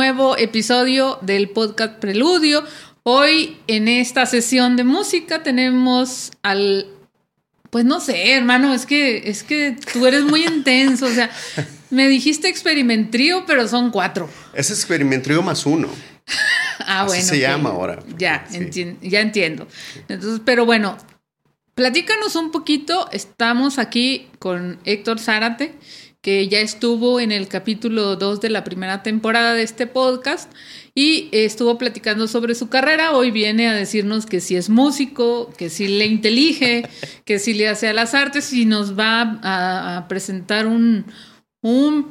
nuevo episodio del podcast Preludio. Hoy en esta sesión de música tenemos al pues no sé, hermano, es que es que tú eres muy intenso, o sea, me dijiste experimentrío, pero son cuatro. Es experimentrío más uno. ah, bueno. se llama ahora. Ya, ya entiendo. Entonces, pero bueno, platícanos un poquito. Estamos aquí con Héctor Zárate que ya estuvo en el capítulo 2 de la primera temporada de este podcast y estuvo platicando sobre su carrera. Hoy viene a decirnos que si es músico, que si le intelige, que si le hace a las artes y nos va a, presentar un,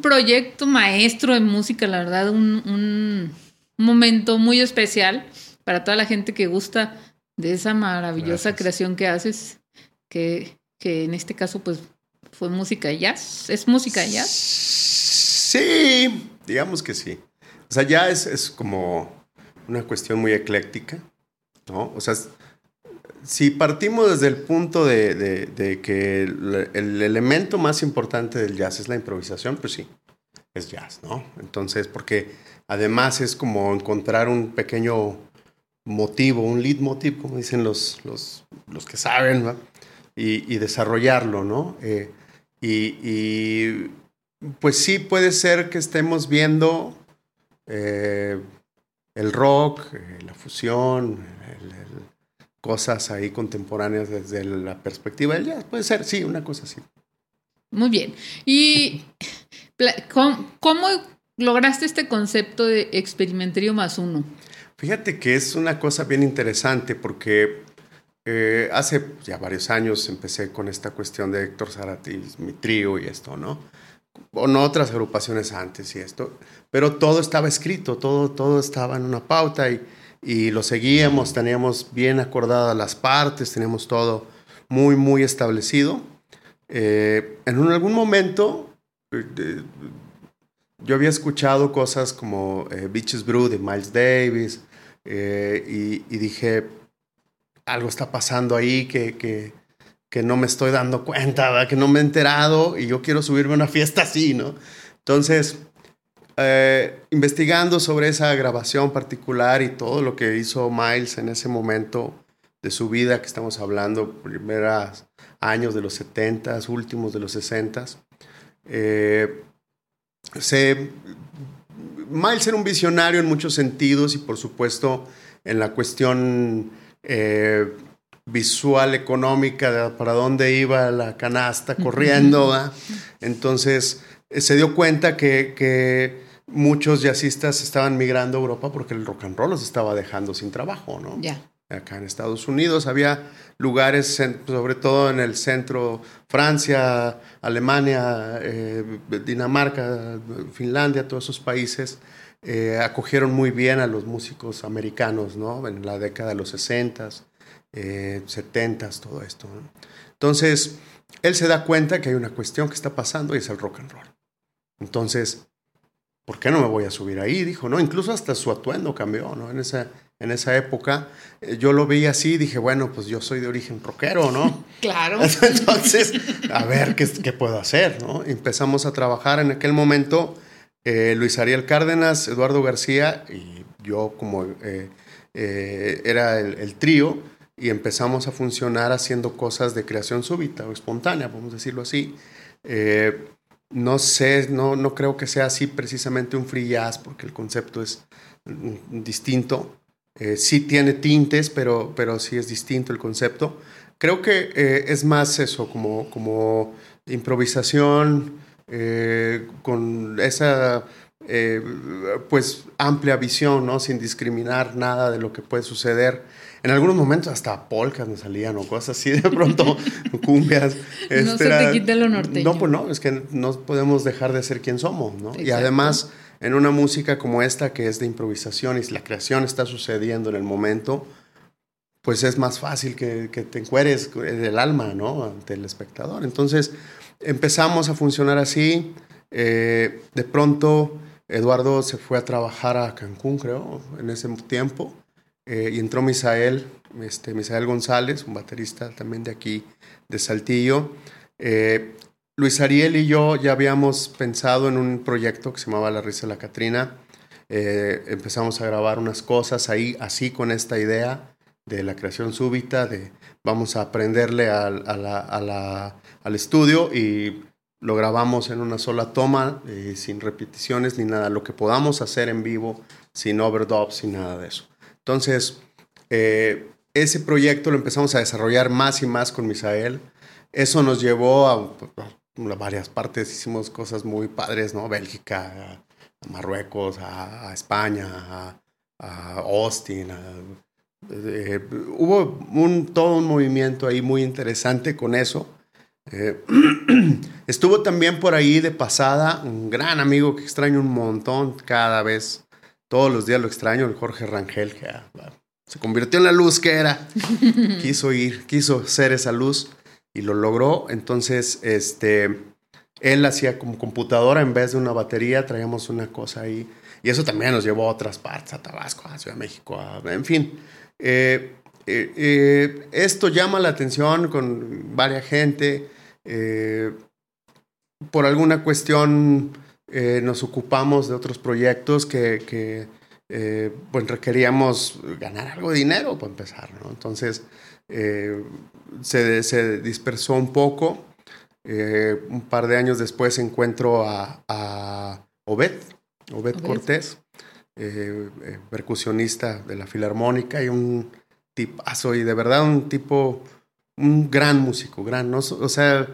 proyecto maestro de música, la verdad, un, momento muy especial para toda la gente que gusta de esa maravillosa creación que haces, que, que en este caso pues ¿Fue música jazz? ¿Es música jazz? Sí, digamos que sí. O sea, ya es, como una cuestión muy ecléctica, ¿no? O sea, si partimos desde el punto de, que el, el, elemento más importante del jazz es la improvisación, pues sí, es jazz, ¿no? Entonces, porque además es como encontrar un pequeño motivo, un leitmotiv, como dicen los, los, los que saben, ¿no? y, y, desarrollarlo, ¿no? Eh, y, pues sí puede ser que estemos viendo eh, el rock, eh, la fusión, cosas ahí contemporáneas desde la perspectiva del jazz. Puede ser, sí, una cosa así. Muy bien. ¿Y cómo, lograste este concepto de experimentario más uno? Fíjate que es una cosa bien interesante porque eh, hace ya varios años empecé con esta cuestión de Héctor Zárate, mi trío y esto, ¿no? O no otras agrupaciones antes y esto, pero todo estaba escrito, todo, todo estaba en una pauta y, lo seguíamos, teníamos bien acordadas las partes, teníamos todo muy, muy establecido. Eh, en algún momento eh, yo había escuchado cosas como Beaches Brew de Miles Davis y dije, algo está pasando ahí que, que, que no me estoy dando cuenta, que no me he enterado y yo quiero subirme a una fiesta así, ¿no? Entonces, eh, investigando sobre esa grabación particular y todo lo que hizo Miles en ese momento de su vida, que estamos hablando, primeros años de los 70, últimos de los 60, eh, Miles era un visionario en muchos sentidos y por supuesto en la cuestión eh, visual, económica, para dónde iba la canasta corriendo. Entonces eh, se dio cuenta que, muchos jazzistas estaban migrando a Europa porque el rock and roll los estaba dejando sin trabajo, ¿no? Ya. Acá en Estados Unidos había lugares, sobre todo en el centro, Francia, Alemania, eh, Dinamarca, Finlandia, todos esos países eh, acogieron muy bien a los músicos americanos, ¿no? En la década de los 60, eh, 70, todo esto. Entonces, él se da cuenta que hay una cuestión que está pasando y es el rock and roll. Entonces, ¿por qué no me voy a subir ahí? Dijo, ¿no? Incluso hasta su atuendo cambió, ¿no? En esa, en esa época eh, yo lo vi así y dije, bueno, pues yo soy de origen rockero, ¿no? Claro. Entonces, a ver qué, qué puedo hacer, ¿no? Empezamos a trabajar en aquel momento eh, Luis Ariel Cárdenas, Eduardo García y yo como eh, eh, era el, trío y empezamos a funcionar haciendo cosas de creación súbita o espontánea, a decirlo así. no sé, no, no creo que sea así precisamente un free jazz porque el concepto es distinto. sí tiene tintes, pero, pero sí es distinto el concepto. Creo que es más eso, como, como improvisación, eh, con esa eh, pues amplia visión, ¿no? Sin discriminar nada de lo que puede suceder. En algunos momentos hasta polcas nos salían o cosas así, de pronto cumbias. no este, se te quite lo norteño. No, pues no, es que no podemos dejar de ser quien somos, ¿no? Y además, en una música como esta que es de improvisación y la creación está sucediendo en el momento, pues es más fácil que, que te encueres el alma, ¿no? Ante el espectador. Entonces empezamos a funcionar así. Eh, de pronto Eduardo se fue a trabajar a Cancún, creo, en ese tiempo. Eh, y entró Misael, este, Misael González, un baterista también de aquí, de Saltillo. Eh, Luis Ariel y yo ya habíamos pensado en un proyecto que se llamaba La Risa de la Catrina. Empezamos a grabar unas cosas ahí, así con esta idea de la creación súbita, de vamos a aprenderle al, al estudio y lo grabamos en una sola toma, sin repeticiones ni nada, lo que podamos hacer en vivo, sin overdubs, sin nada de eso. Entonces, eh, ese proyecto lo empezamos a desarrollar más y más con Misael. Eso nos llevó a, varias partes, hicimos cosas muy padres, ¿no? Bélgica, a Marruecos, a, España, a, Austin. Eh, hubo un, todo un movimiento ahí muy interesante con eso. Eh, estuvo también por ahí de pasada un gran amigo que extraño un montón cada vez todos los días lo extraño, el Jorge Rangel, que ah, se convirtió en la luz que era. quiso ir, quiso ser esa luz y lo logró. Entonces, este, él hacía como computadora en vez de una batería, traíamos una cosa ahí. Y eso también nos llevó a otras partes, a Tabasco, a Ciudad de México, en fin. Eh, eh, eh, esto llama la atención con varias gente. por alguna cuestión nos ocupamos de otros proyectos que, pues requeríamos ganar algo de dinero para empezar, ¿no? Entonces se, dispersó un poco. un par de años después encuentro a, a Obed, Obed, Cortés, percusionista de la Filarmónica y un tipazo y de verdad un tipo, un gran músico, gran, ¿no? O sea,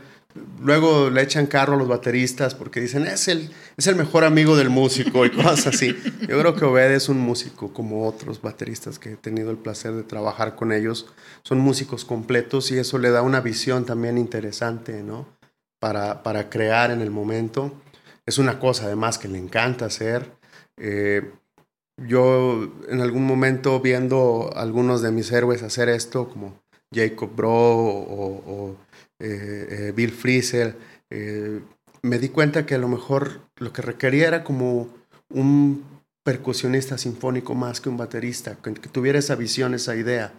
luego le echan carro a los bateristas porque dicen, es el, es el mejor amigo del músico y cosas así. Yo creo que Obed es un músico como otros bateristas que he tenido el placer de trabajar con ellos. Son músicos completos y eso le da una visión también interesante, ¿no? Para, para crear en el momento. Es una cosa además que le encanta hacer. Eh, yo en algún momento viendo a algunos de mis héroes hacer esto, como Jacob Bro o eh, eh, Bill Frisell, eh, me di cuenta que a lo mejor lo que requería era como un percusionista sinfónico más que un baterista, que, tuviera esa visión, esa idea,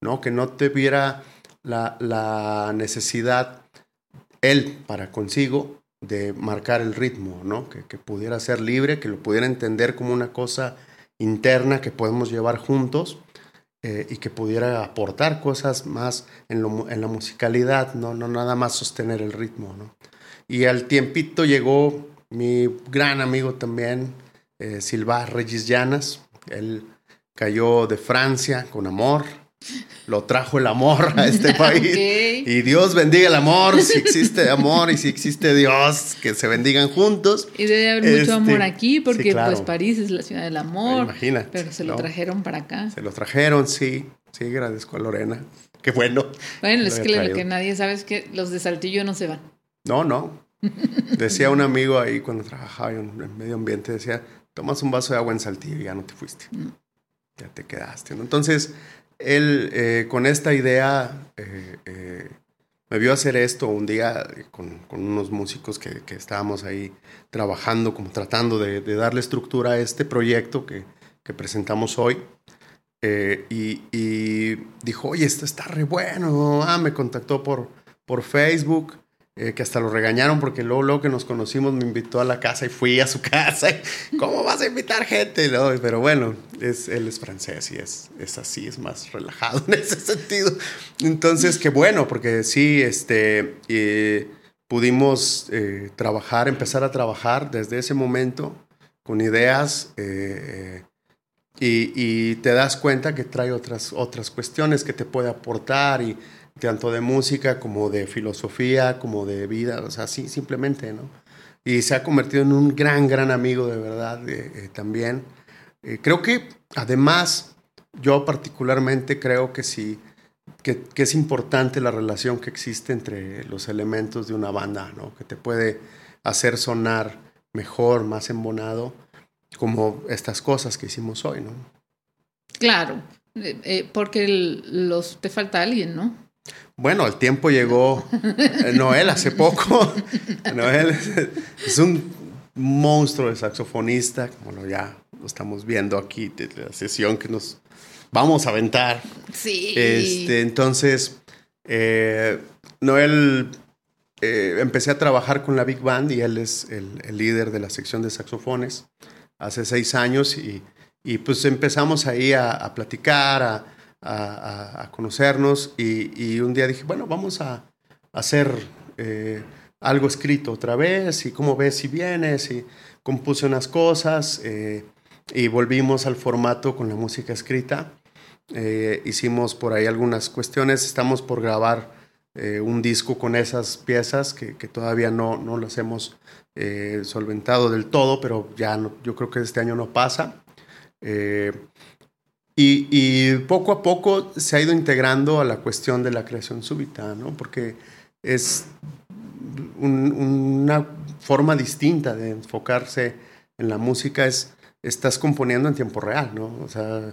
¿no? Que no tuviera la, la necesidad él para consigo de marcar el ritmo, ¿no? Que, pudiera ser libre, que lo pudiera entender como una cosa interna que podemos llevar juntos eh, y que pudiera aportar cosas más en, la musicalidad, ¿no? no nada más sostener el ritmo. ¿no? Y al tiempito llegó mi gran amigo también, eh, Silva Regis Llanas. Él cayó de Francia con amor, lo trajo el amor a este país. Y Dios bendiga el amor, si existe amor y si existe Dios, que se bendigan juntos. Y debe haber mucho este, amor aquí, porque pues París es la ciudad del amor. Imagina. Pero se lo trajeron para acá. Se lo trajeron, sí. Sí, agradezco a Lorena. Qué bueno. Bueno, es que lo que nadie sabe es que los de Saltillo no se van. No, no. Decía un amigo ahí cuando trabajaba en, medio ambiente, decía, tomas un vaso de agua en Saltillo y ya no te fuiste. Mm. Ya te quedaste. Entonces, él eh, con esta idea eh, eh, me vio hacer esto un día con, unos músicos que, estábamos ahí trabajando, como tratando de, darle estructura a este proyecto que, presentamos hoy. Y, y, dijo, oye, esto está re bueno. Ah, me contactó por, por Facebook eh, que hasta lo regañaron porque luego, que nos conocimos me invitó a la casa y fui a su casa. ¿Cómo vas a invitar gente? Pero bueno, es, él es francés y es, es así, es más relajado en ese sentido. Entonces, qué bueno, porque sí, este, eh, pudimos eh, trabajar, empezar a trabajar desde ese momento con ideas y, y, te das cuenta que trae otras, otras cuestiones que te puede aportar y tanto de música como de filosofía, como de vida, o sea, así simplemente, ¿no? Y se ha convertido en un gran, gran amigo de verdad eh, eh, también. Eh, creo que además, yo particularmente creo que sí, que, que, es importante la relación que existe entre los elementos de una banda, ¿no? Que te puede hacer sonar mejor, más embonado, como estas cosas que hicimos hoy, ¿no? Claro, porque los, te falta alguien, ¿no? Bueno, el tiempo llegó. Eh, Noel hace poco. Noel es un monstruo de saxofonista, como lo ya lo estamos viendo aquí de la sesión que nos vamos a aventar. Sí. Este, entonces, Noel, empecé a trabajar con la Big Band y él es el, líder de la sección de saxofones hace seis años y, y pues empezamos ahí a, platicar, a, a, conocernos y, un día dije, bueno, vamos a, hacer eh, algo escrito otra vez y cómo ves si vienes y compuse unas cosas eh, y volvimos al formato con la música escrita. Eh, hicimos por ahí algunas cuestiones, estamos por grabar un disco con esas piezas que, todavía no, no las hemos solventado del todo, pero ya yo creo que este año no pasa. Y, poco a poco se ha ido integrando a la cuestión de la creación súbita, ¿no? Porque es una forma distinta de enfocarse en la música, es estás componiendo en tiempo real, ¿no? O sea,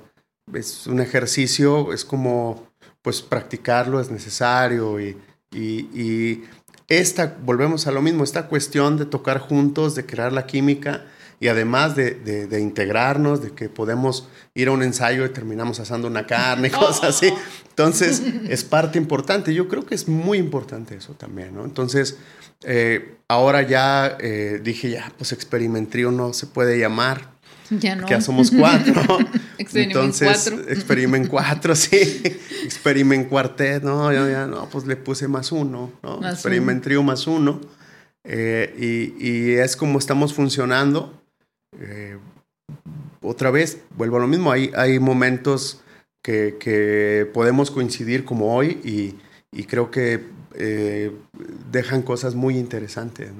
es un ejercicio, es como, pues practicarlo es necesario y, y esta, volvemos a lo mismo, esta cuestión de tocar juntos, de crear la química, y además de, integrarnos, de que podemos ir a un ensayo y terminamos asando una carne, cosas así. Entonces, es parte importante. Yo creo que es muy importante eso también, ¿no? Entonces, eh, ahora ya eh, dije, ya, pues Experimentrio no se puede llamar. Ya no. Que ya somos cuatro. Entonces, Experiment cuatro, sí. Experiment cuartet, no, ya, ya, no, pues le puse más uno, ¿no? Más Experimentrio más uno. Eh, y, y, es como estamos funcionando. Eh, otra vez, vuelvo a lo mismo, hay, hay momentos que, podemos coincidir como hoy y, creo que eh, dejan cosas muy interesantes.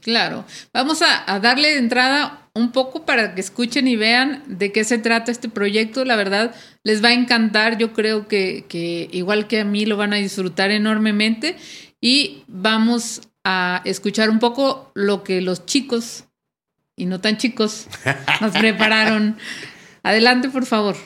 Claro, vamos a, darle de entrada un poco para que escuchen y vean de qué se trata este proyecto. La verdad, les va a encantar. Yo creo que, que, igual que a mí lo van a disfrutar enormemente. Y vamos a escuchar un poco lo que los chicos y no tan chicos nos prepararon. Adelante, por favor.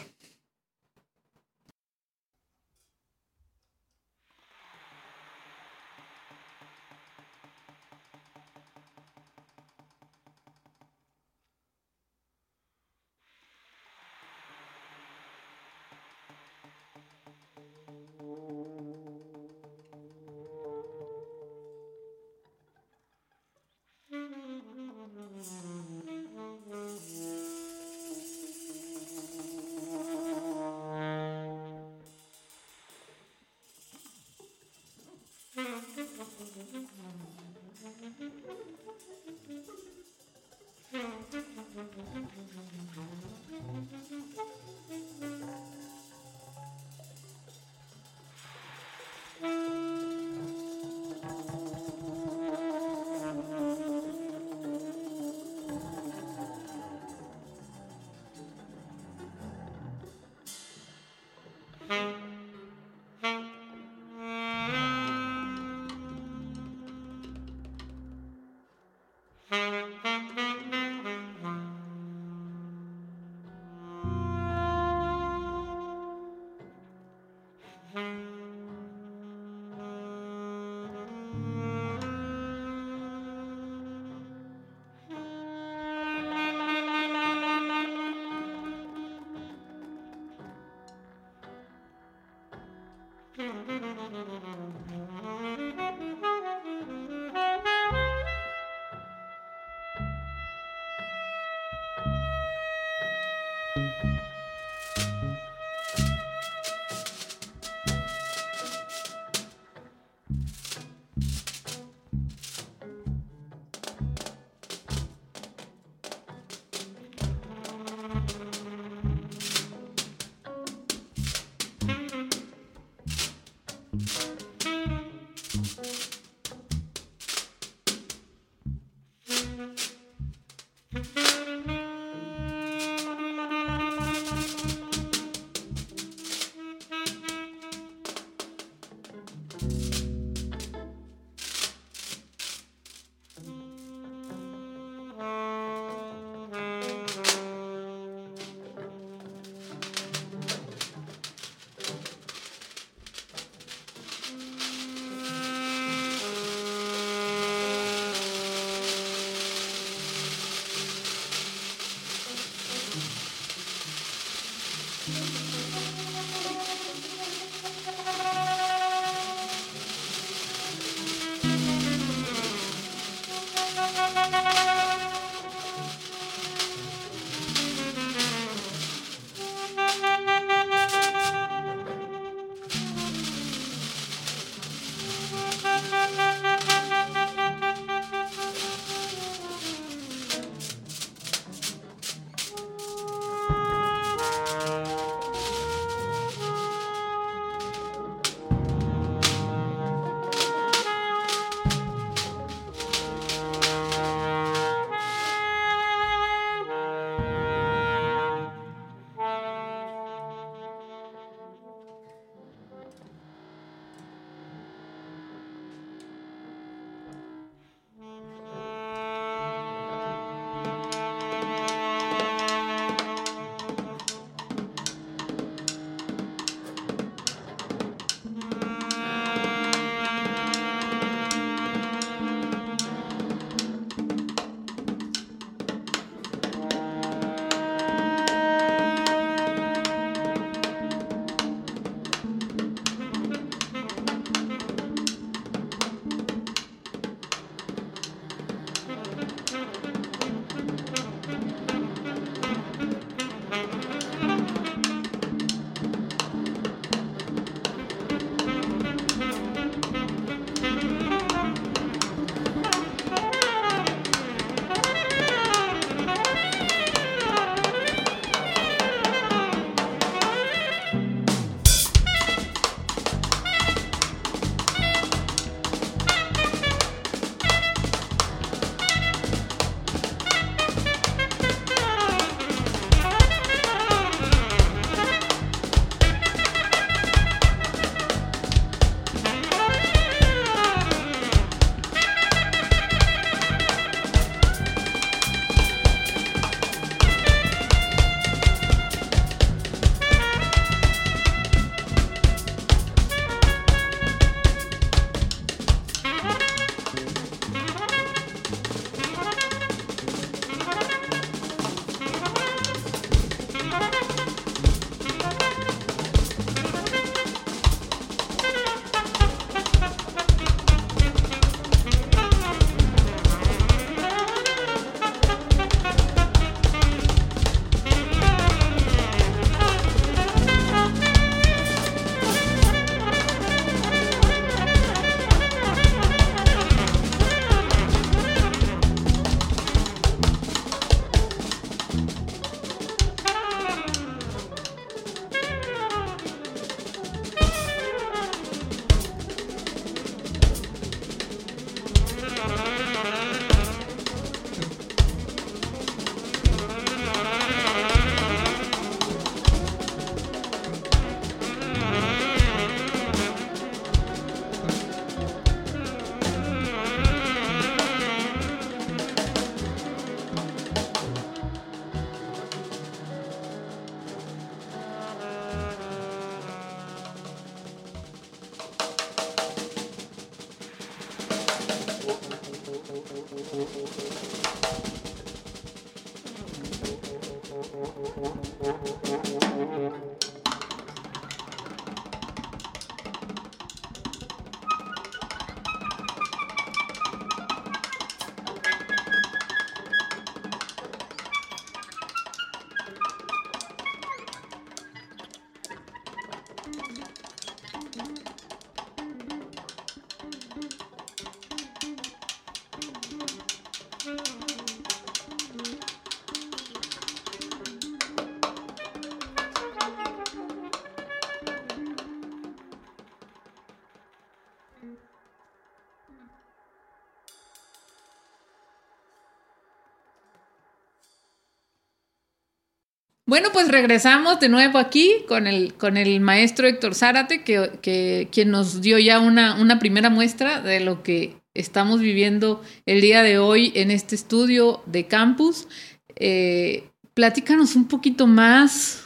Bueno, pues regresamos de nuevo aquí con el, con el maestro Héctor Zárate, que, quien nos dio ya una, una primera muestra de lo que estamos viviendo el día de hoy en este estudio de campus. Eh, platícanos un poquito más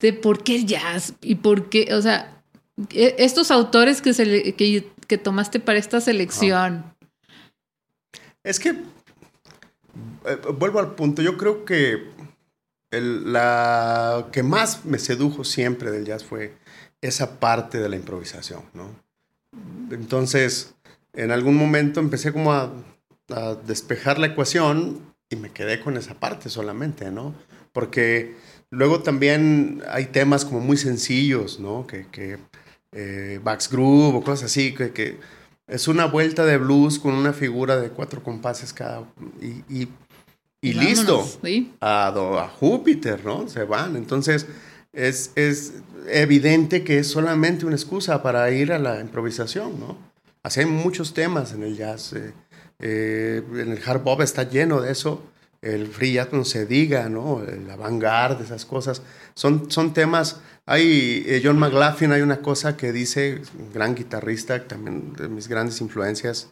de por qué jazz y por qué, o sea, e, estos autores que, se que, tomaste para esta selección. Es que, eh, vuelvo al punto, yo creo que la que más me sedujo siempre del jazz fue esa parte de la improvisación, ¿no? Entonces, en algún momento empecé como a, a despejar la ecuación y me quedé con esa parte solamente, ¿no? Porque luego también hay temas como muy sencillos, ¿no? Que, que eh, Bax Groove o cosas así, que, que, es una vuelta de blues con una figura de cuatro compases cada y, y, y listo. ¿sí? A, a, Júpiter, ¿no? Se van. Entonces, es, es evidente que es solamente una excusa para ir a la improvisación, ¿no? Así hay muchos temas en el jazz. Eh, eh, en el hard bop está lleno de eso. El free jazz no se diga, ¿no? El avant-garde, esas cosas. Son, son temas. Hay eh, John McLaughlin, hay una cosa que dice, gran guitarrista, también de mis grandes influencias.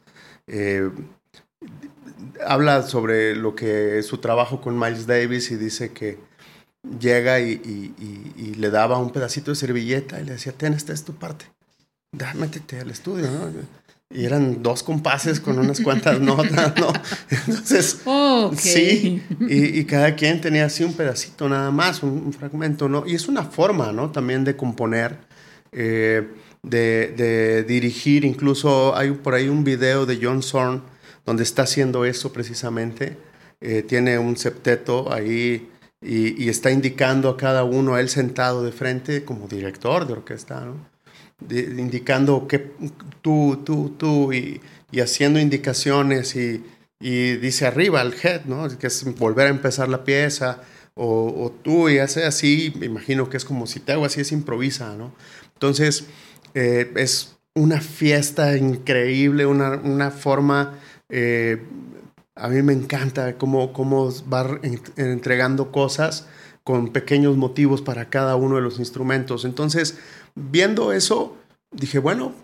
Habla sobre lo que es su trabajo con Miles Davis y dice que llega y, y, y, le daba un pedacito de servilleta y le decía, ten, esta es tu parte. Da, métete al estudio, ¿no? Y eran dos compases con unas cuantas notas, ¿no? Entonces, sí, y, y, cada quien tenía así un pedacito nada más, un, fragmento, ¿no? Y es una forma, ¿no? También de componer, eh, de, de, dirigir, incluso hay por ahí un video de John Zorn donde está haciendo eso precisamente, eh, tiene un septeto ahí y, está indicando a cada uno, a él sentado de frente como director de orquesta, ¿no? indicando que tú, tú, tú, y, haciendo indicaciones y, dice arriba el head, ¿no? Que es volver a empezar la pieza, o, o, tú y hace así, me imagino que es como si te hago así, es improvisa, ¿no? Entonces, eh, es una fiesta increíble, una, una forma, eh, a mí me encanta cómo, cómo va entregando cosas con pequeños motivos para cada uno de los instrumentos. Entonces, viendo eso, dije, bueno,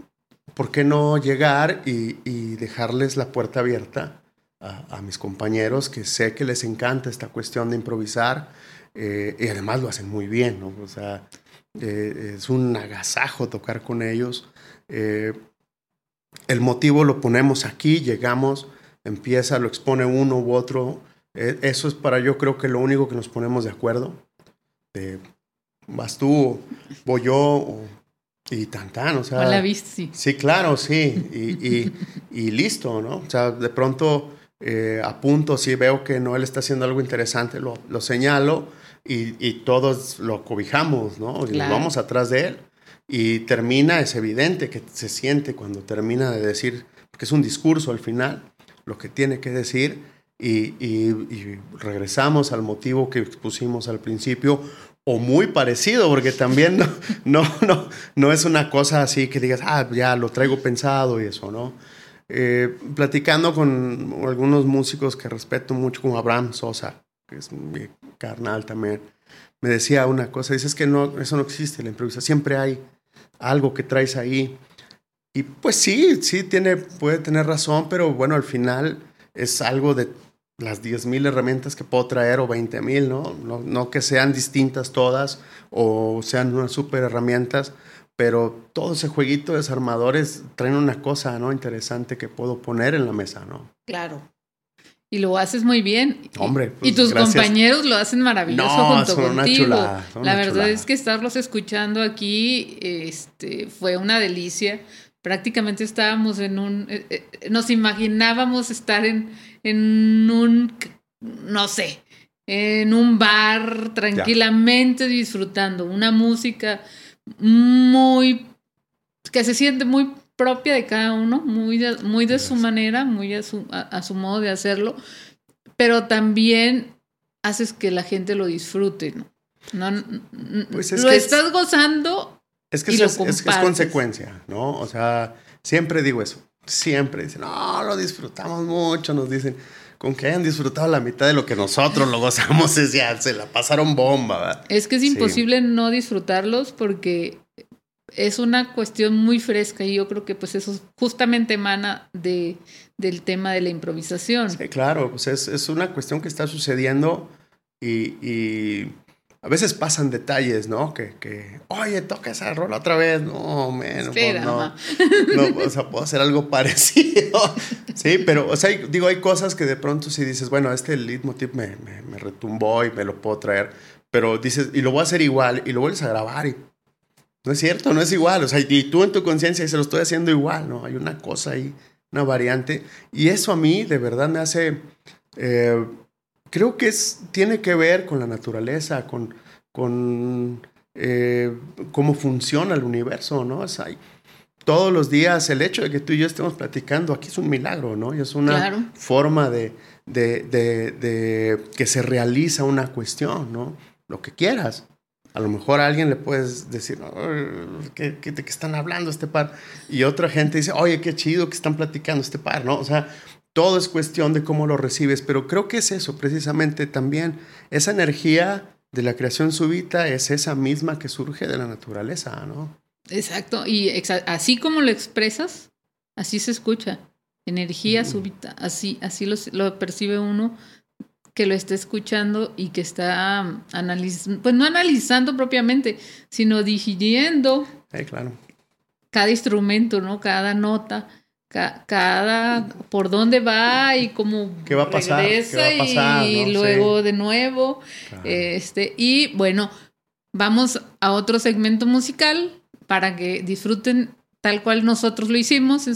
¿por qué no llegar y, dejarles la puerta abierta a, mis compañeros que sé que les encanta esta cuestión de improvisar eh, y además lo hacen muy bien, ¿no? O sea, eh, es un agasajo tocar con ellos. El motivo lo ponemos aquí, llegamos, empieza, lo expone uno u otro. Eh, eso es para yo creo que lo único que nos ponemos de acuerdo vas tú, voy yo, y tan tan, o sea. la viste, sí. Sí, claro, sí, y, y, y, listo, ¿no? O sea, de pronto eh, apunto, si veo que Noel está haciendo algo interesante, lo, lo señalo y, y, todos lo cobijamos, ¿no? Y claro. vamos atrás de él. Y termina, es evidente que se siente cuando termina de decir, porque es un discurso al final, lo que tiene que decir, y, y, y, regresamos al motivo que expusimos al principio, o muy parecido, porque también no, no, no, no es una cosa así que digas, ah, ya lo traigo pensado y eso, ¿no? Eh, platicando con algunos músicos que respeto mucho, como Abraham Sosa, que es mi carnal también, me decía una cosa, dices que no, eso no existe, la improvisación, siempre hay algo que traes ahí. Y pues sí, sí tiene, puede tener razón, pero bueno, al final es algo de las 10.000 herramientas que puedo traer o 20.000, ¿no? ¿no? No que sean distintas todas o sean unas super herramientas, pero todo ese jueguito de desarmadores traen una cosa, ¿no? Interesante que puedo poner en la mesa, ¿no? Claro. Y lo haces muy bien. Hombre. Pues, y tus gracias. compañeros lo hacen maravilloso no, junto son contigo. Una chulada, son la una verdad chulada. es que estarlos escuchando aquí este, fue una delicia. Prácticamente estábamos en un... Eh, eh, nos imaginábamos estar en, en un, no sé, en un bar tranquilamente ya. disfrutando una música muy, que se siente muy propia de cada uno, muy de, muy de su manera, muy a su, a, a su modo de hacerlo, pero también haces que la gente lo disfrute, ¿no? no pues es lo que estás gozando. Es que, y es, lo es, es, compartes. consecuencia, ¿no? O sea, siempre digo eso. Siempre dicen, no, lo disfrutamos mucho, nos dicen. Con que hayan disfrutado la mitad de lo que nosotros lo gozamos, es ya, se la pasaron bomba, ¿verdad? Es que es imposible sí. no disfrutarlos porque es una cuestión muy fresca y yo creo que pues eso justamente emana de, del tema de la improvisación. Sí, claro, pues es, es una cuestión que está sucediendo y, y, a veces pasan detalles, ¿no? Que, que oye, toca esa rola otra vez. No, man, Espera, no, no, o sea, puedo hacer algo parecido. sí, pero, o sea, digo, hay cosas que de pronto si dices, bueno, este leitmotiv me, me, me retumbó y me lo puedo traer, pero dices, y lo voy a hacer igual, y lo vuelves a grabar y no es cierto, no es igual. O sea, y tú en tu conciencia se lo estoy haciendo igual, ¿no? Hay una cosa ahí una variante. Y eso a mí de verdad me hace, eh, creo que es, tiene que ver con la naturaleza, con, con eh, cómo funciona el universo, ¿no? Es ahí. Todos los días el hecho de que tú y yo estemos platicando aquí es un milagro, ¿no? Y es una forma de, de, de, que se realiza una cuestión, ¿no? Lo que quieras. A lo mejor a alguien le puedes decir, ¿qué, ¿de qué están hablando este par? Y otra gente dice, oye, qué chido que están platicando este par, ¿no? O sea, todo es cuestión de cómo lo recibes, pero creo que es eso precisamente también. Esa energía de la creación súbita es esa misma que surge de la naturaleza, ¿no? Exacto, y así como lo expresas, así se escucha. Energía súbita, así, así lo, lo percibe uno que lo está escuchando y que está um, analizando, pues no analizando propiamente, sino digiriendo claro. cada instrumento, ¿no? Cada nota, cada por dónde va y cómo ¿Qué va a pasar? y luego de nuevo. Este, y bueno, vamos a otro segmento musical para que disfruten tal cual nosotros lo hicimos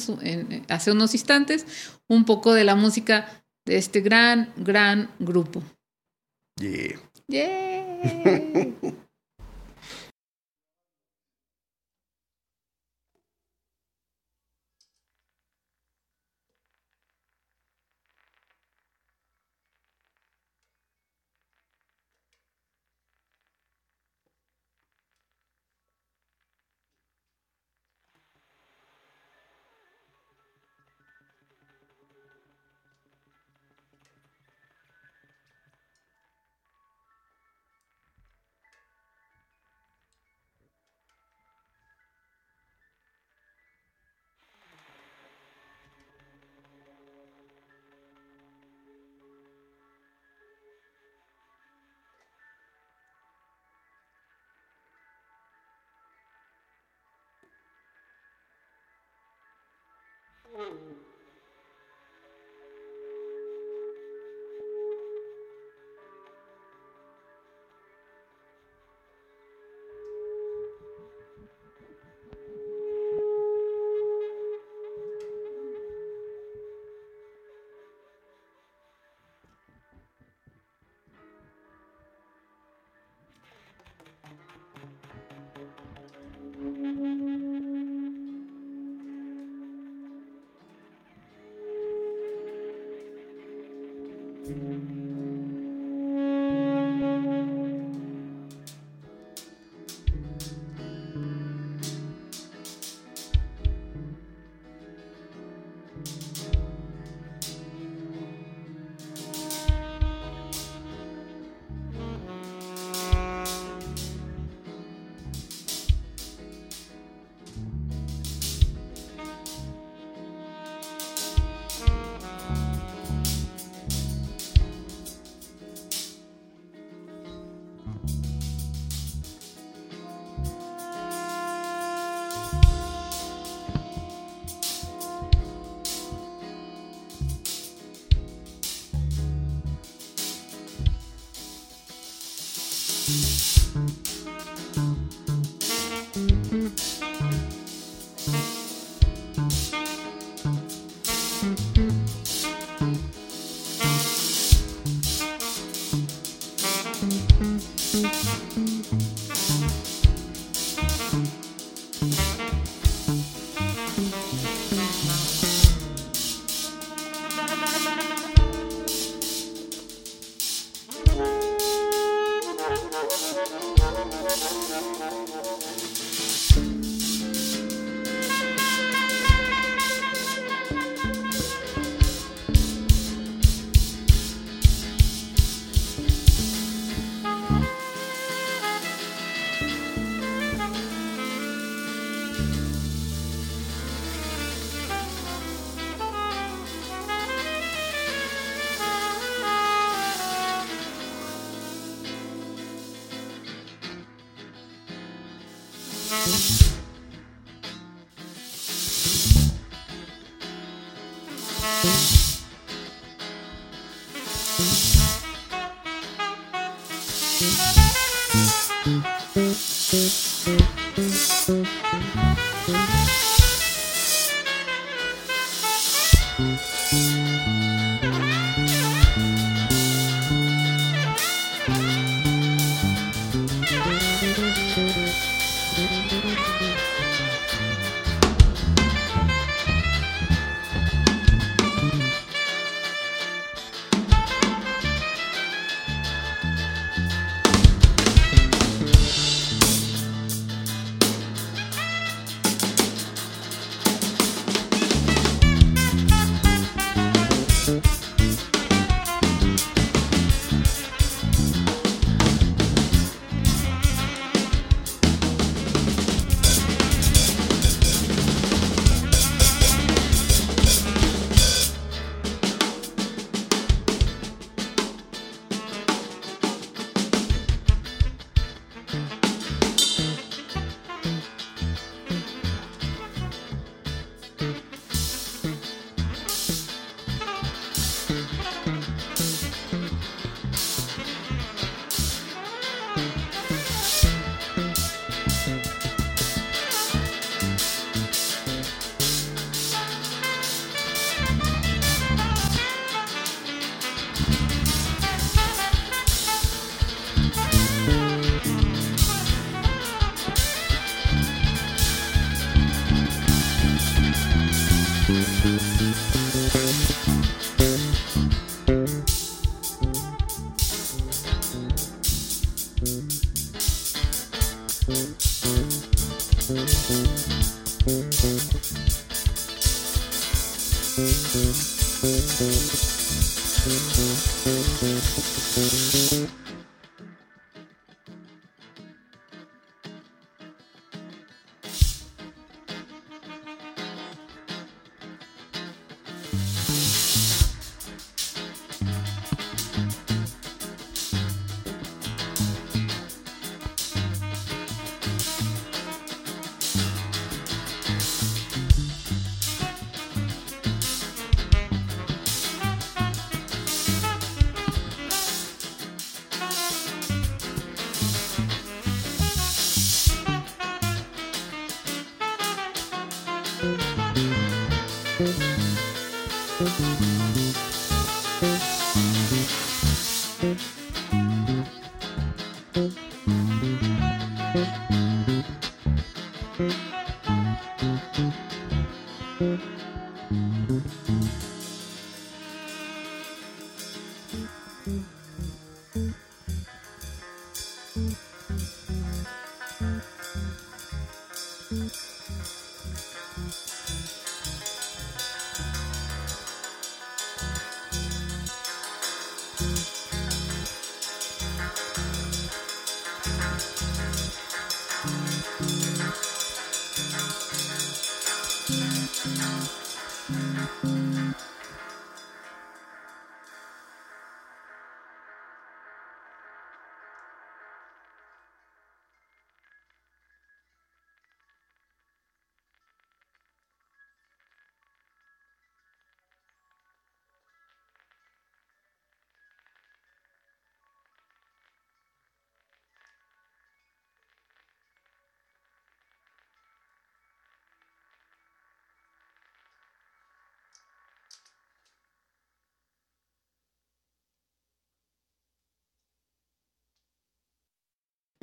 hace unos instantes, un poco de la música de este gran, gran grupo. Yeah. Yeah. Mm-hmm. Bye.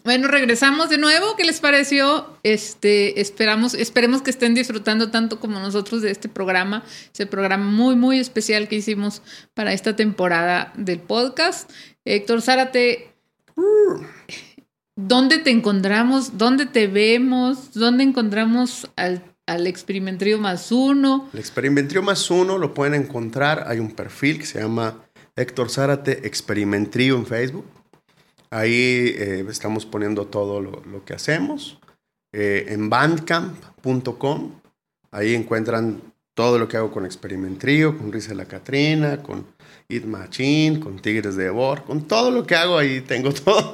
Bueno, regresamos de nuevo. ¿Qué les pareció? Este, esperamos, esperemos que estén disfrutando tanto como nosotros de este programa, ese programa muy, muy especial que hicimos para esta temporada del podcast. Héctor Zárate, ¿dónde te encontramos? ¿Dónde te vemos? ¿Dónde encontramos al, al Experimentrio más uno? El Experimentrio más uno lo pueden encontrar. Hay un perfil que se llama Héctor Zárate Experimentrio en Facebook. Ahí eh, estamos poniendo todo lo, que hacemos. Eh, en bandcamp.com, ahí encuentran todo lo que hago con Experimentrio, con Risa la Catrina, con Eat Machine, con Tigres de Bor, con todo lo que hago ahí tengo todo.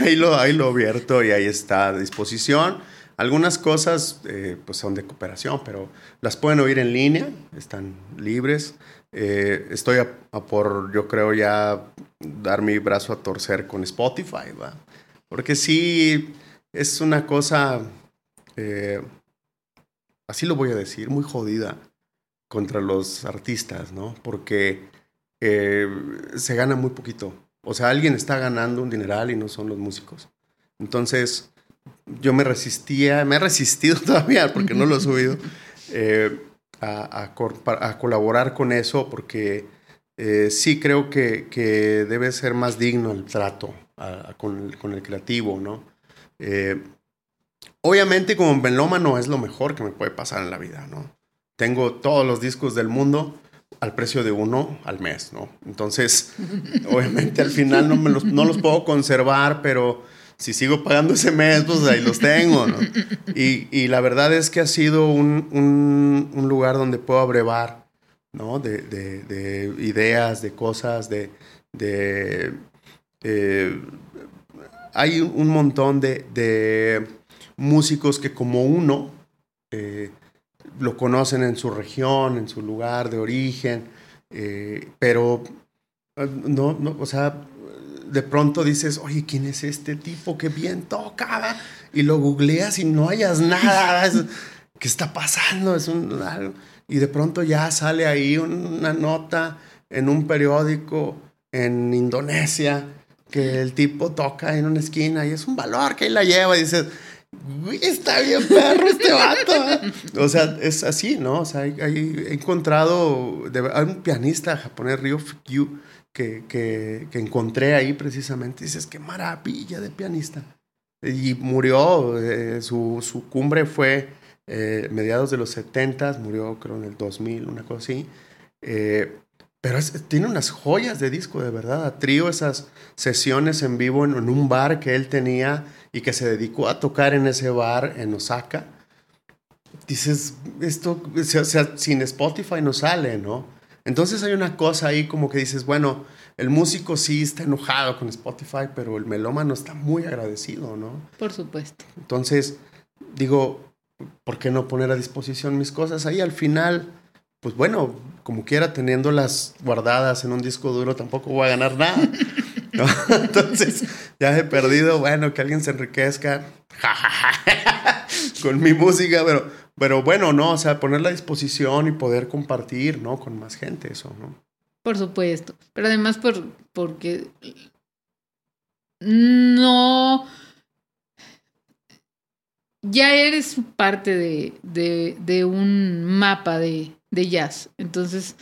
ahí, lo, ahí lo abierto y ahí está a disposición. Algunas cosas eh, pues son de cooperación, pero las pueden oír en línea, están libres. Eh, estoy a, por, yo creo, ya dar mi brazo a torcer con Spotify, ¿va? Porque sí, es una cosa, eh, así lo voy a decir, muy jodida. contra los artistas, ¿no? Porque eh, se gana muy poquito. O sea, alguien está ganando un dineral y no son los músicos. Entonces, yo me resistía, me he resistido todavía porque no lo he subido, eh, a, colaborar con eso porque eh, sí creo que, debe ser más digno el trato con, el, creativo, ¿no? Eh, obviamente como melómano es lo mejor que me puede pasar en la vida, ¿no? Tengo todos los discos del mundo al precio de uno al mes, ¿no? Entonces, obviamente al final no, me los, no los puedo conservar, pero si sigo pagando ese mes, pues ahí los tengo, ¿no? Y, la verdad es que ha sido un, lugar donde puedo abrevar, ¿no? De, ideas, de cosas, de... hay un montón de, músicos que como uno eh, lo conocen en su región, en su lugar de origen, eh, pero eh, no, no, o sea, de pronto dices, oye, ¿quién es este tipo que bien toca? Y lo googleas y no hayas nada. ¿Qué está pasando? Es un, y de pronto ya sale ahí una nota en un periódico en Indonesia que el tipo toca en una esquina y es un valor que él la lleva y dices, está bien perro este vato. o sea, es así, ¿no? O sea, he encontrado, hay un pianista japonés, Ryo Fukyu, que, encontré ahí precisamente. Dices, qué maravilla de pianista. Y murió, eh, su, cumbre fue eh, mediados de los 70, murió creo en el 2000, una cosa así. Eh, pero tiene unas joyas de disco, de verdad. A trío esas sesiones en vivo en, un bar que él tenía y que se dedicó a tocar en ese bar en Osaka. Dices, esto, o sea, sin Spotify no sale, ¿no? Entonces hay una cosa ahí como que dices, bueno, el músico sí está enojado con Spotify, pero el melómano está muy agradecido, ¿no? Por supuesto. Entonces, digo, ¿por qué no poner a disposición mis cosas ahí? Al final, pues bueno, como quiera, teniéndolas guardadas en un disco duro, tampoco voy a ganar nada. Entonces, ya he perdido, bueno, que alguien se enriquezca con mi música, pero pero bueno, no, o sea, ponerla a disposición y poder compartir, ¿no? Con más gente, eso, ¿no? Por supuesto. Pero además por, porque no... Ya eres parte de, de, de un mapa de, de jazz. Entonces,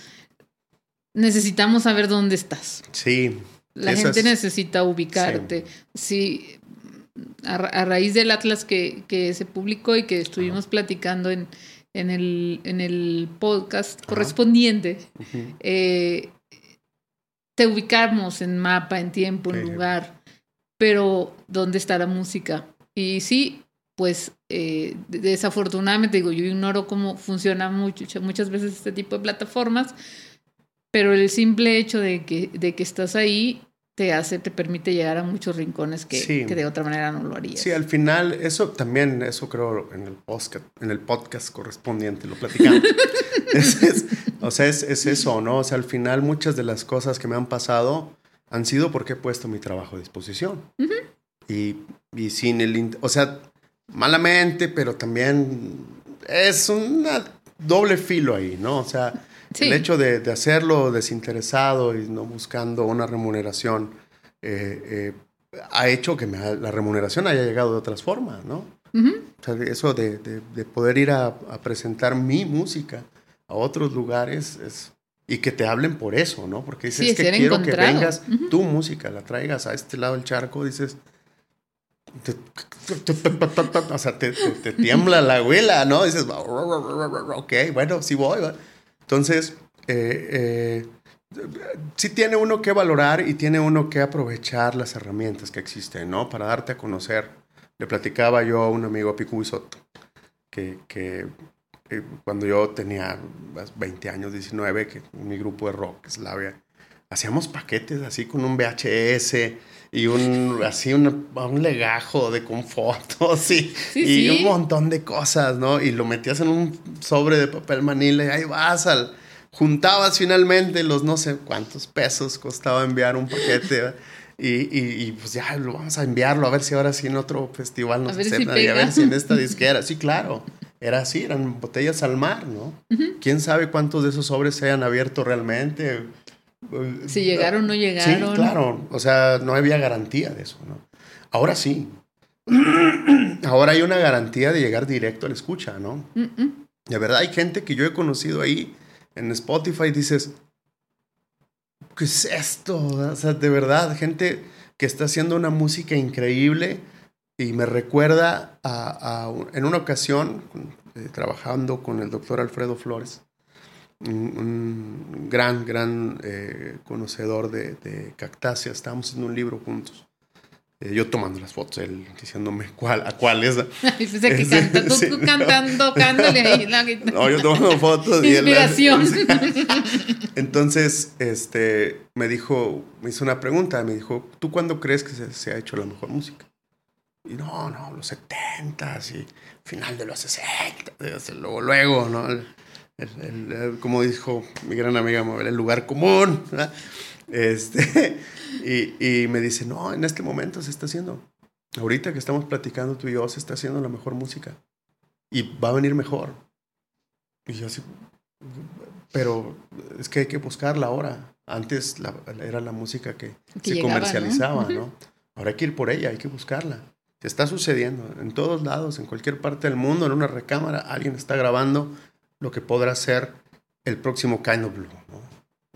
necesitamos saber dónde estás. Sí. La gente necesita ubicarte. Sí a, raíz del Atlas que, se publicó y que estuvimos platicando en, en, el, en el podcast correspondiente, eh, te ubicamos en mapa, en tiempo, en lugar, pero ¿dónde está la música? Y sí, pues eh, desafortunadamente, digo, yo ignoro cómo funciona mucho, muchas veces este tipo de plataformas, pero el simple hecho de que, de que estás ahí te hace, te permite llegar a muchos rincones que, que, de otra manera no lo harías. Sí, al final, eso también, eso creo en el podcast, en el podcast correspondiente, lo platicamos. o sea, es, es, eso, ¿no? O sea, al final muchas de las cosas que me han pasado han sido porque he puesto mi trabajo a disposición. y, y, sin el, o sea, malamente, pero también es un doble filo ahí, ¿no? O sea, el hecho de, hacerlo desinteresado y no buscando una remuneración eh, eh, ha hecho que la remuneración haya llegado de otras formas, ¿no? eso de, poder ir a, presentar mi música a otros lugares es, y que te hablen por eso, ¿no? Porque dices que quiero que vengas, tu música, la traigas a este lado del charco, dices, o sea, te, tiembla la abuela, ¿no? Dices, ok, bueno, sí voy. Entonces, eh, eh, sí tiene uno que valorar y tiene uno que aprovechar las herramientas que existen, ¿no? Para darte a conocer. Le platicaba yo a un amigo, Picu Soto, que, que eh, cuando yo tenía 20 años, 19, que mi grupo de rock, Slavia, hacíamos paquetes así con un VHS y un así un, un legajo de con fotos y, y un montón de cosas, ¿no? Y lo metías en un sobre de papel manila y ahí vas al juntabas finalmente los no sé cuántos pesos costaba enviar un paquete. Y, y, pues ya lo vamos a enviarlo a ver si ahora sí en otro festival nos aceptan y a ver si en esta disquera. Sí, claro. era así, eran botellas al mar, ¿no? ¿Quién sabe cuántos de esos sobres se hayan abierto realmente? Si llegaron no llegaron. Sí, claro, o sea, no había garantía de eso, ¿no? Ahora sí. Ahora hay una garantía de llegar directo a la escucha, ¿no? De verdad hay gente que yo he conocido ahí en Spotify, dices, ¿qué es esto? O sea, de verdad, gente que está haciendo una música increíble y me recuerda a, en una ocasión, eh, trabajando con el doctor Alfredo Flores, un, gran, gran eh, conocedor de, de cactáceas, estábamos en un libro juntos. Eh, yo tomando las fotos, él diciéndome cuál, a cuál es. que canta, tú, cantando, ahí. no, yo tomando fotos. Inspiración. Entonces, este, me dijo, me hizo una pregunta, me dijo, ¿tú cuándo crees que se, ha hecho la mejor música? Y no, no, los 70 y final de los 60, luego, luego, ¿no? Como dijo mi gran amiga el lugar común. Este, y, me dice, no, en este momento se está haciendo. Ahorita que estamos platicando tú y yo, se está haciendo la mejor música. Y va a venir mejor. Y yo así, pero es que hay que buscarla ahora. Antes era la música que, se comercializaba, ¿no? Ahora hay que ir por ella, hay que buscarla. Se está sucediendo en todos lados, en cualquier parte del mundo, en una recámara, alguien está grabando lo que podrá ser el próximo Kind Blue, ¿no?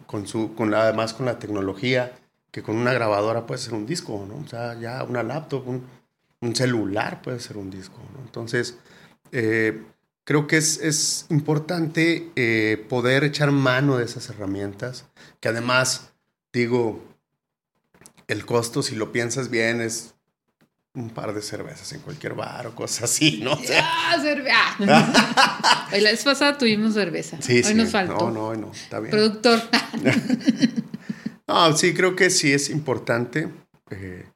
Con su, con la, además con la tecnología que con una grabadora puede ser un disco, ¿no? O sea, ya una laptop, un, celular puede ser un disco. Entonces, eh, creo que es, es importante eh, poder echar mano de esas herramientas, que además, digo, el costo, si lo piensas bien, es un par de cervezas en cualquier bar o cosas así, ¿no? ¡Ah, cerveza! Hoy la vez pasada tuvimos cerveza. Sí, hoy nos faltó. No, no, no, está bien. Productor. no, sí, creo que sí es importante eh,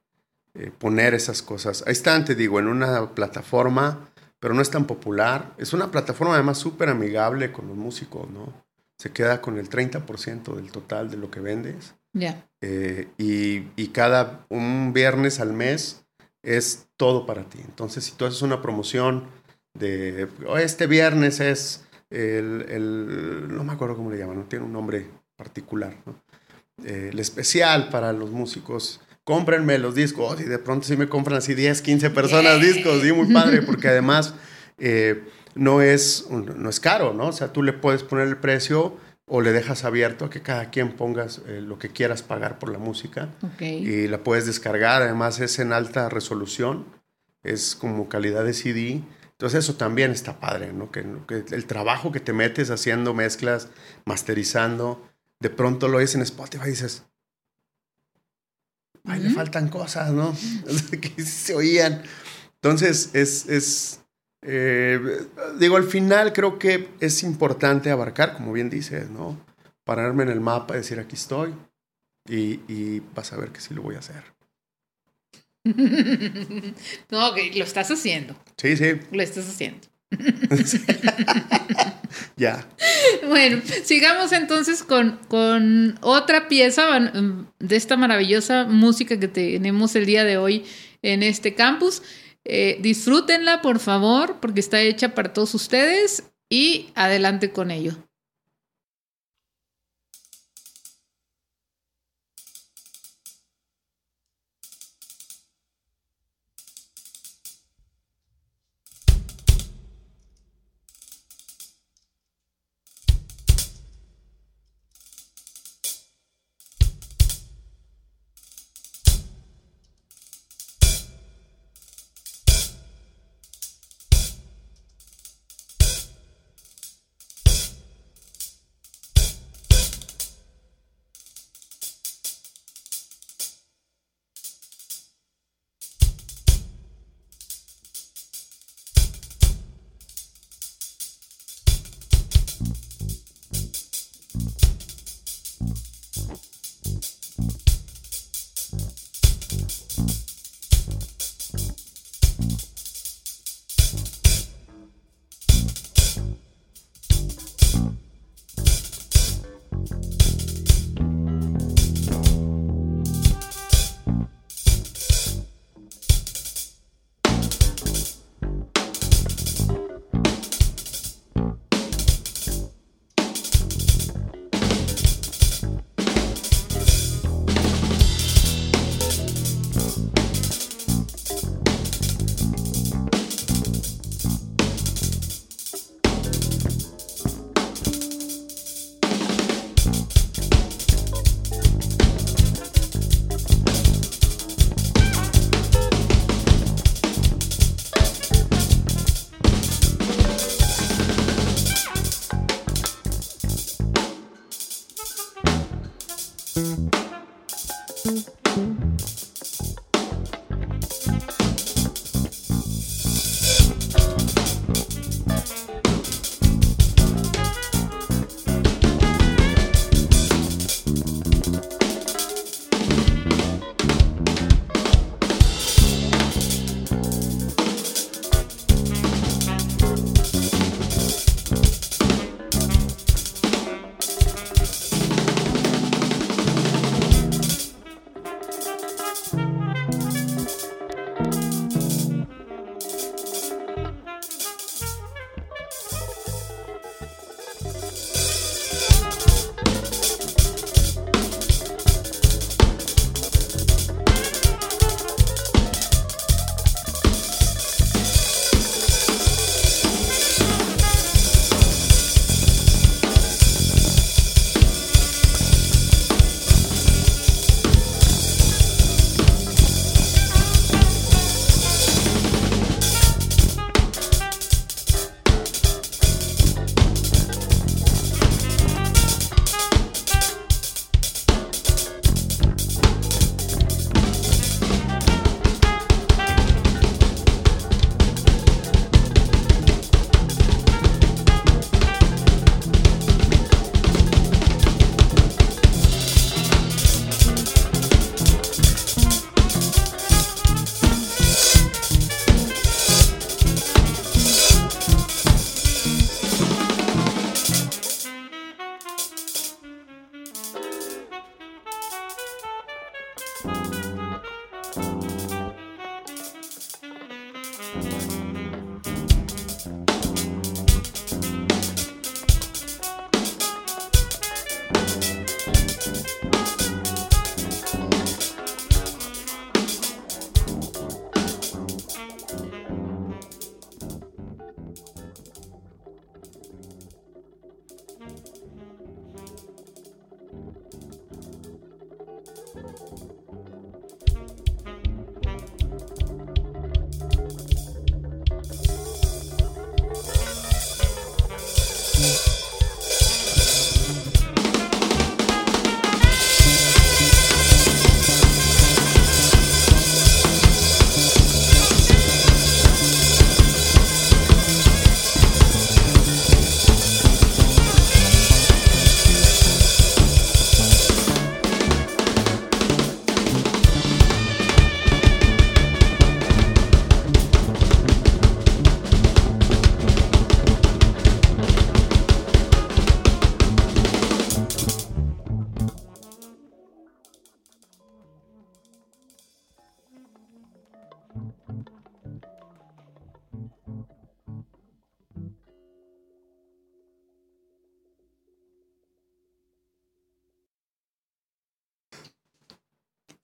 eh, poner esas cosas. Ahí están, te digo, en una plataforma, pero no es tan popular. Es una plataforma además súper amigable con los músicos, ¿no? Se queda con el 30% del total de lo que vendes. Ya. Eh, y, y cada un viernes al mes es todo para ti. Entonces, si tú haces una promoción de oh, este viernes es el, no me acuerdo cómo le llaman, no tiene un nombre particular, eh, el especial para los músicos. Cómprenme los discos y de pronto si me compran así 10, 15 personas discos, y muy padre, porque además eh, no, es, no es caro, ¿no? O sea, tú le puedes poner el precio o le dejas abierto a que cada quien pongas eh, lo que quieras pagar por la música y la puedes descargar. Además es en alta resolución, es como calidad de CD. Entonces eso también está padre, ¿no? Que, el trabajo que te metes haciendo mezclas, masterizando, de pronto lo oyes en Spotify y dices, ay, le faltan cosas, ¿no? que se oían. Entonces es, es eh, digo, al final creo que es importante abarcar, como bien dices, ¿no? Pararme en el mapa y decir, aquí estoy. Y, vas a ver que sí lo voy a hacer. no, lo estás haciendo. Sí, sí. Lo estás haciendo. ya. Bueno, sigamos entonces con, con otra pieza de esta maravillosa música que tenemos el día de hoy en este campus. Eh, disfrútenla, por favor, porque está hecha para todos ustedes y adelante con ello.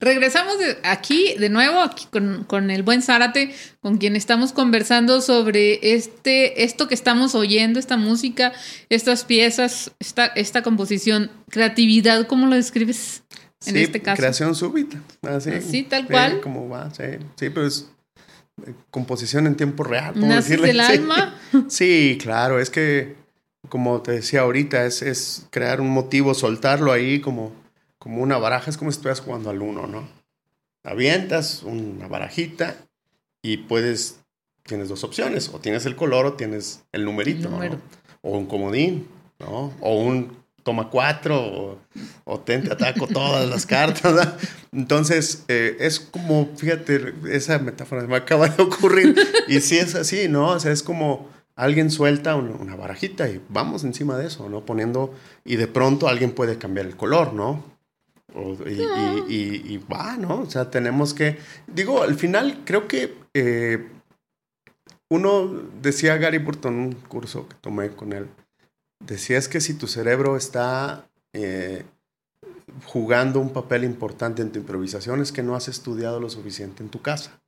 Regresamos aquí de nuevo aquí con, el buen Zárate, con quien estamos conversando sobre este, esto que estamos oyendo, esta música, estas piezas, esta, esta composición, creatividad, ¿cómo lo describes en este caso? Creación súbita, así. Así, tal cual. Como va, sí, sí, pero es composición en tiempo real. ¿Nace del alma? Sí, claro, es que, como te decía ahorita, es, es crear un motivo, soltarlo ahí como como una baraja, es como si estuvieras jugando al uno, ¿no? Avientas una barajita y puedes, tienes dos opciones, o tienes el color o tienes el numerito, ¿no? O un comodín, ¿no? O un toma cuatro, o, o te ataco todas las cartas. Entonces, eh, es como, fíjate, esa metáfora me acaba de ocurrir. Y sí es así, ¿no? O sea, es como alguien suelta una barajita y vamos encima de eso, ¿no? Poniendo, y de pronto alguien puede cambiar el color, ¿no? Y, va, ¿no? O sea, tenemos que, digo, al final creo que eh, uno decía Gary Burton, un curso que tomé con él, decía es que si tu cerebro está eh, jugando un papel importante en tu improvisación es que no has estudiado lo suficiente en tu casa.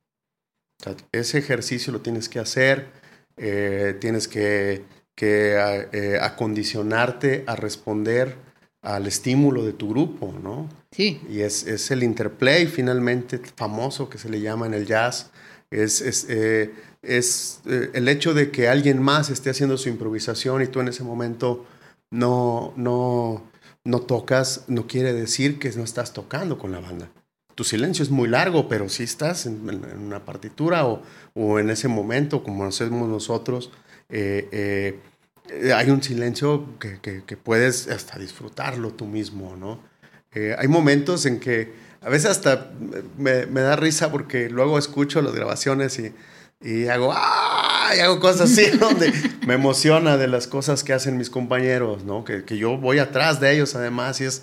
O sea, ese ejercicio lo tienes que hacer, eh, tienes que, que acondicionarte a responder al estímulo de tu grupo, ¿no? Sí. Y es, es, el interplay finalmente famoso que se le llama en el jazz. Es, es, eh, es eh, el hecho de que alguien más esté haciendo su improvisación y tú en ese momento no, no, no tocas, no quiere decir que no estás tocando con la banda. Tu silencio es muy largo, pero si estás en, una partitura o, o, en ese momento, como hacemos nosotros, eh, eh, hay un silencio que, que, puedes hasta disfrutarlo tú mismo, ¿no? Eh, hay momentos en que a veces hasta me, da risa porque luego escucho las grabaciones y, y hago, ¡ah! Y hago cosas así donde me emociona de las cosas que hacen mis compañeros, ¿no? Que, que yo voy atrás de ellos además y es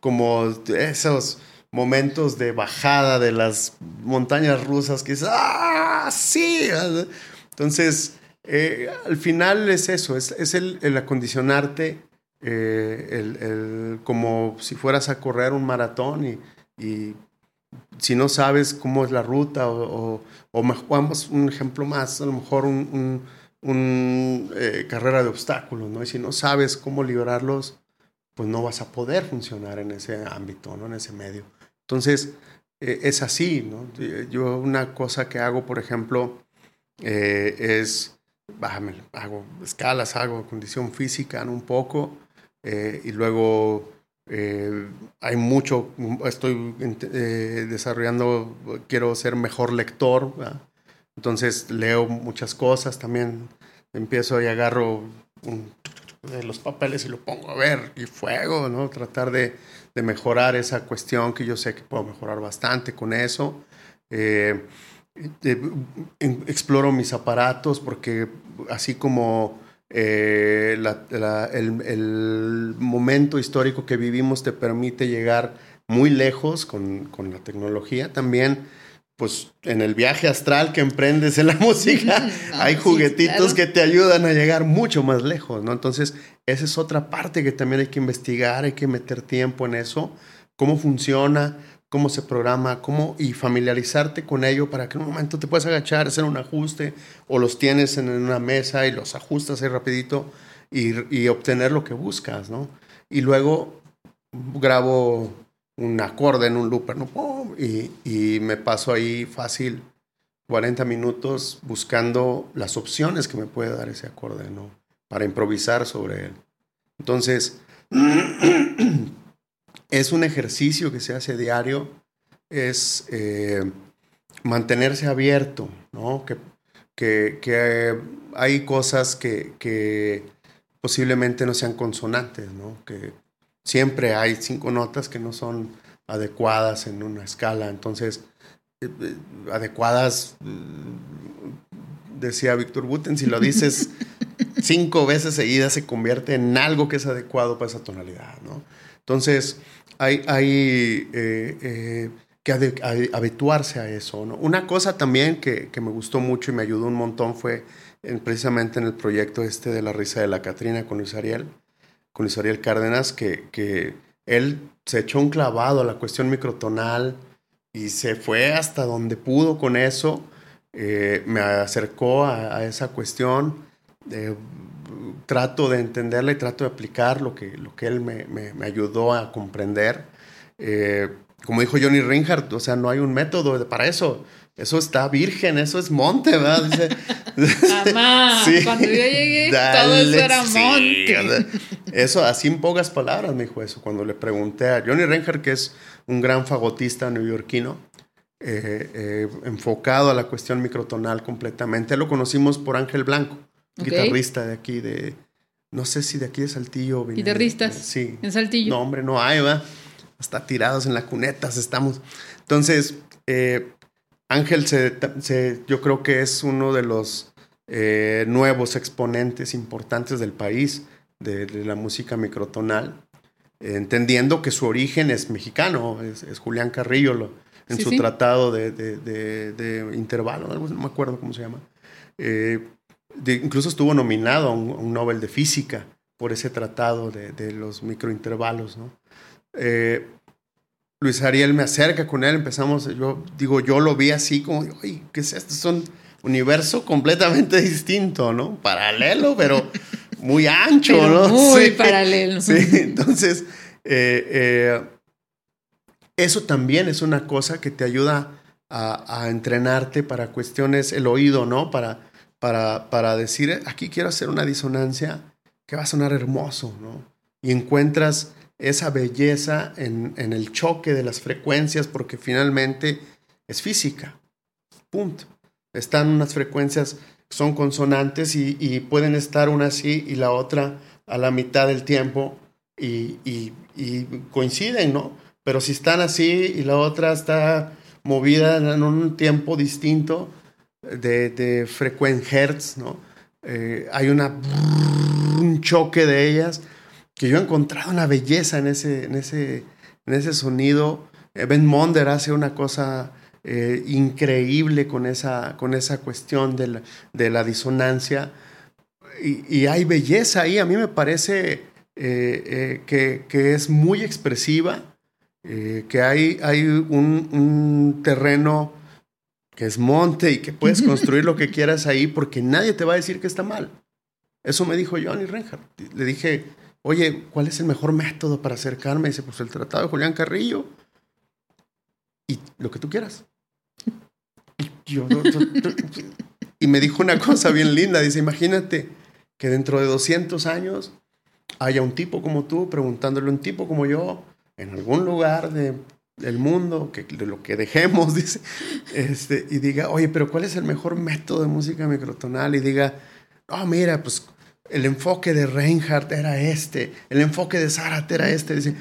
como esos momentos de bajada de las montañas rusas que dices, ¡ah! Sí. Entonces, eh, al final es eso, es, es el, el, acondicionarte eh, el, el, como si fueras a correr un maratón y, y si no sabes cómo es la ruta o, o, o vamos un ejemplo más, a lo mejor un, un, un eh, carrera de obstáculos, ¿no? Y si no sabes cómo liberarlos, pues no vas a poder funcionar en ese ámbito, ¿no? En ese medio. Entonces, es así, ¿no? Yo una cosa que hago, por ejemplo, es bájame, hago escalas, hago condición física un poco eh, y luego eh, hay mucho, estoy eh, desarrollando, quiero ser mejor lector, ¿verdad? entonces leo muchas cosas, también empiezo y agarro un, de los papeles y lo pongo a ver y fuego, ¿no? Tratar de, de, mejorar esa cuestión que yo sé que puedo mejorar bastante con eso. Eh, exploro mis aparatos porque así como eh, la, la, el, el, momento histórico que vivimos te permite llegar muy lejos con, con, la tecnología, también pues en el viaje astral que emprendes en la música no, hay juguetitos sí, claro. que te ayudan a llegar mucho más lejos, ¿no? Entonces esa es otra parte que también hay que investigar, hay que meter tiempo en eso, cómo funciona, cómo se programa, cómo y familiarizarte con ello para que en un momento te puedas agachar, hacer un ajuste o los tienes en una mesa y los ajustas ahí rapidito y, y obtener lo que buscas, ¿no? Y luego grabo un acorde en un looper, ¿no? Y, y me paso ahí fácil 40 minutos buscando las opciones que me puede dar ese acorde, ¿no? Para improvisar sobre él. Entonces, es un ejercicio que se hace diario, es eh, mantenerse abierto, ¿no? Que, que, que hay cosas que, que, posiblemente no sean consonantes, ¿no? Que siempre hay cinco notas que no son adecuadas en una escala, entonces, eh, eh, adecuadas, decía Víctor Buten, si lo dices cinco veces seguidas se convierte en algo que es adecuado para esa tonalidad, ¿no? Entonces, hay, hay eh, eh, que habituarse a eso. ¿no? Una cosa también que, que, me gustó mucho y me ayudó un montón fue en, precisamente en el proyecto este de la risa de la Catrina con Luis con Luis Cárdenas, que, que él se echó un clavado a la cuestión microtonal y se fue hasta donde pudo con eso. Eh, me acercó a, esa cuestión. Trato de entenderla y trato de aplicar lo que, lo que él me, me, me ayudó a comprender. Eh, como dijo Johnny Reinhardt, o sea, no hay un método para eso. Eso está virgen, eso es monte, ¿verdad? Dice, Mamá, sí, cuando yo llegué, dale, todo eso era monte. Sí, eso, así en pocas palabras me dijo eso. Cuando le pregunté a Johnny Reinhardt, que es un gran fagotista neoyorquino, eh, eh, enfocado a la cuestión microtonal completamente. Lo conocimos por Ángel Blanco okay. guitarrista de aquí, de. No sé si de aquí de Saltillo. Guitarrista. Sí. En Saltillo. No, hombre, no hay, va. Hasta tirados en la cunetas estamos. Entonces, eh, Ángel, se, se, yo creo que es uno de los eh, nuevos exponentes importantes del país de, de la música microtonal, eh, entendiendo que su origen es mexicano, es, es Julián Carrillo lo, en sí, su sí. tratado de, de, de, intervalo, no me acuerdo cómo se llama. Eh, de, incluso estuvo nominado a un, a un, Nobel de Física por ese tratado de, de los microintervalos. ¿no? Eh, Luis Ariel me acerca con él, empezamos, yo digo, yo lo vi así como, oye, ¿qué es esto? Es un universo completamente distinto, ¿no? Paralelo, pero muy ancho, pero ¿no? Muy sí, paralelo. Sí, entonces, eh, eh, eso también es una cosa que te ayuda a, a entrenarte para cuestiones, el oído, ¿no? Para para, para decir, aquí quiero hacer una disonancia que va a sonar hermoso, ¿no? y encuentras esa belleza en, en el choque de las frecuencias porque finalmente es física. Punto. Están unas frecuencias que son consonantes y, pueden estar una así y la otra a la mitad del tiempo y, y, y, coinciden, ¿no? Pero si están así y la otra está movida en un tiempo distinto de, de frecuencia hertz, ¿no? Eh, hay un choque de ellas que yo he encontrado una belleza en ese, en ese, en ese sonido. Eh, ben Monder hace una cosa eh, increíble con esa, con esa cuestión de la, de la disonancia. Y, hay belleza ahí. A mí me parece que, que, es muy expresiva, que hay, hay un terreno que es monte y que puedes construir lo que quieras ahí porque nadie te va a decir que está mal. Eso me dijo Johnny Reinhardt. Le dije, oye, ¿cuál es el mejor método para acercarme? dice, pues el tratado de Julián Carrillo y lo que tú quieras. Y, yo, y me dijo una cosa bien linda, dice, imagínate que dentro de 200 años haya un tipo como tú preguntándole a un tipo como yo en algún lugar de, del mundo, que, lo que dejemos, dice, este, y diga, oye, pero ¿cuál es el mejor método de música microtonal? Y diga, oh, mira, pues el enfoque de Reinhardt era este, el enfoque de Zárate era este. Dice,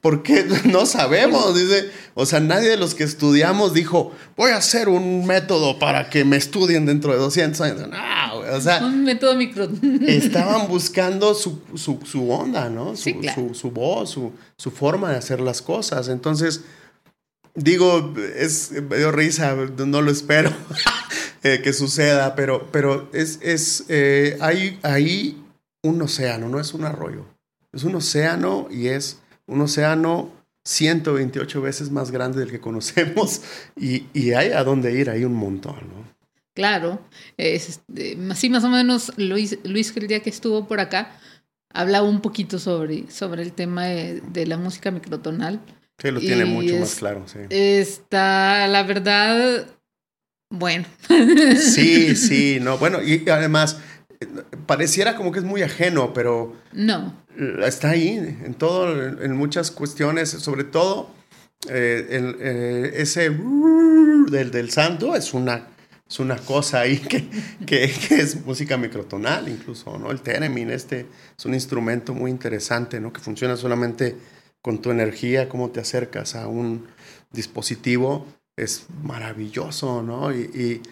¿por qué? No sabemos. Dice, o sea, nadie de los que estudiamos dijo, voy a hacer un método para que me estudien dentro de 200 años. No, o sea. Un método micro. estaban buscando su, su, su onda, ¿no? Su, claro. su, su voz, su, su forma de hacer las cosas. Entonces, digo, es, me dio risa, no lo espero eh, que suceda, pero, pero es, es eh, hay ahí un océano, no es un arroyo. Es un océano y es un océano 128 veces más grande del que conocemos y, y hay a dónde ir, hay un montón, ¿no? Claro, es, este, así más o menos Luis, Luis el día que estuvo por acá hablaba un poquito sobre, sobre el tema de, de la música microtonal. Sí, lo tiene Y mucho es- más claro, sí. Está, la verdad, bueno. Sí, sí, no, bueno, y además pareciera como que es muy ajeno, pero No, está ahí en todo, en, muchas cuestiones, sobre todo eh, el, eh, ese del, del santo es una, es una cosa ahí que, que, que es música microtonal incluso, ¿no? El theremin este es un instrumento muy interesante, ¿no? Que funciona solamente con tu energía, cómo te acercas a un dispositivo, es maravilloso, ¿no? Y, y,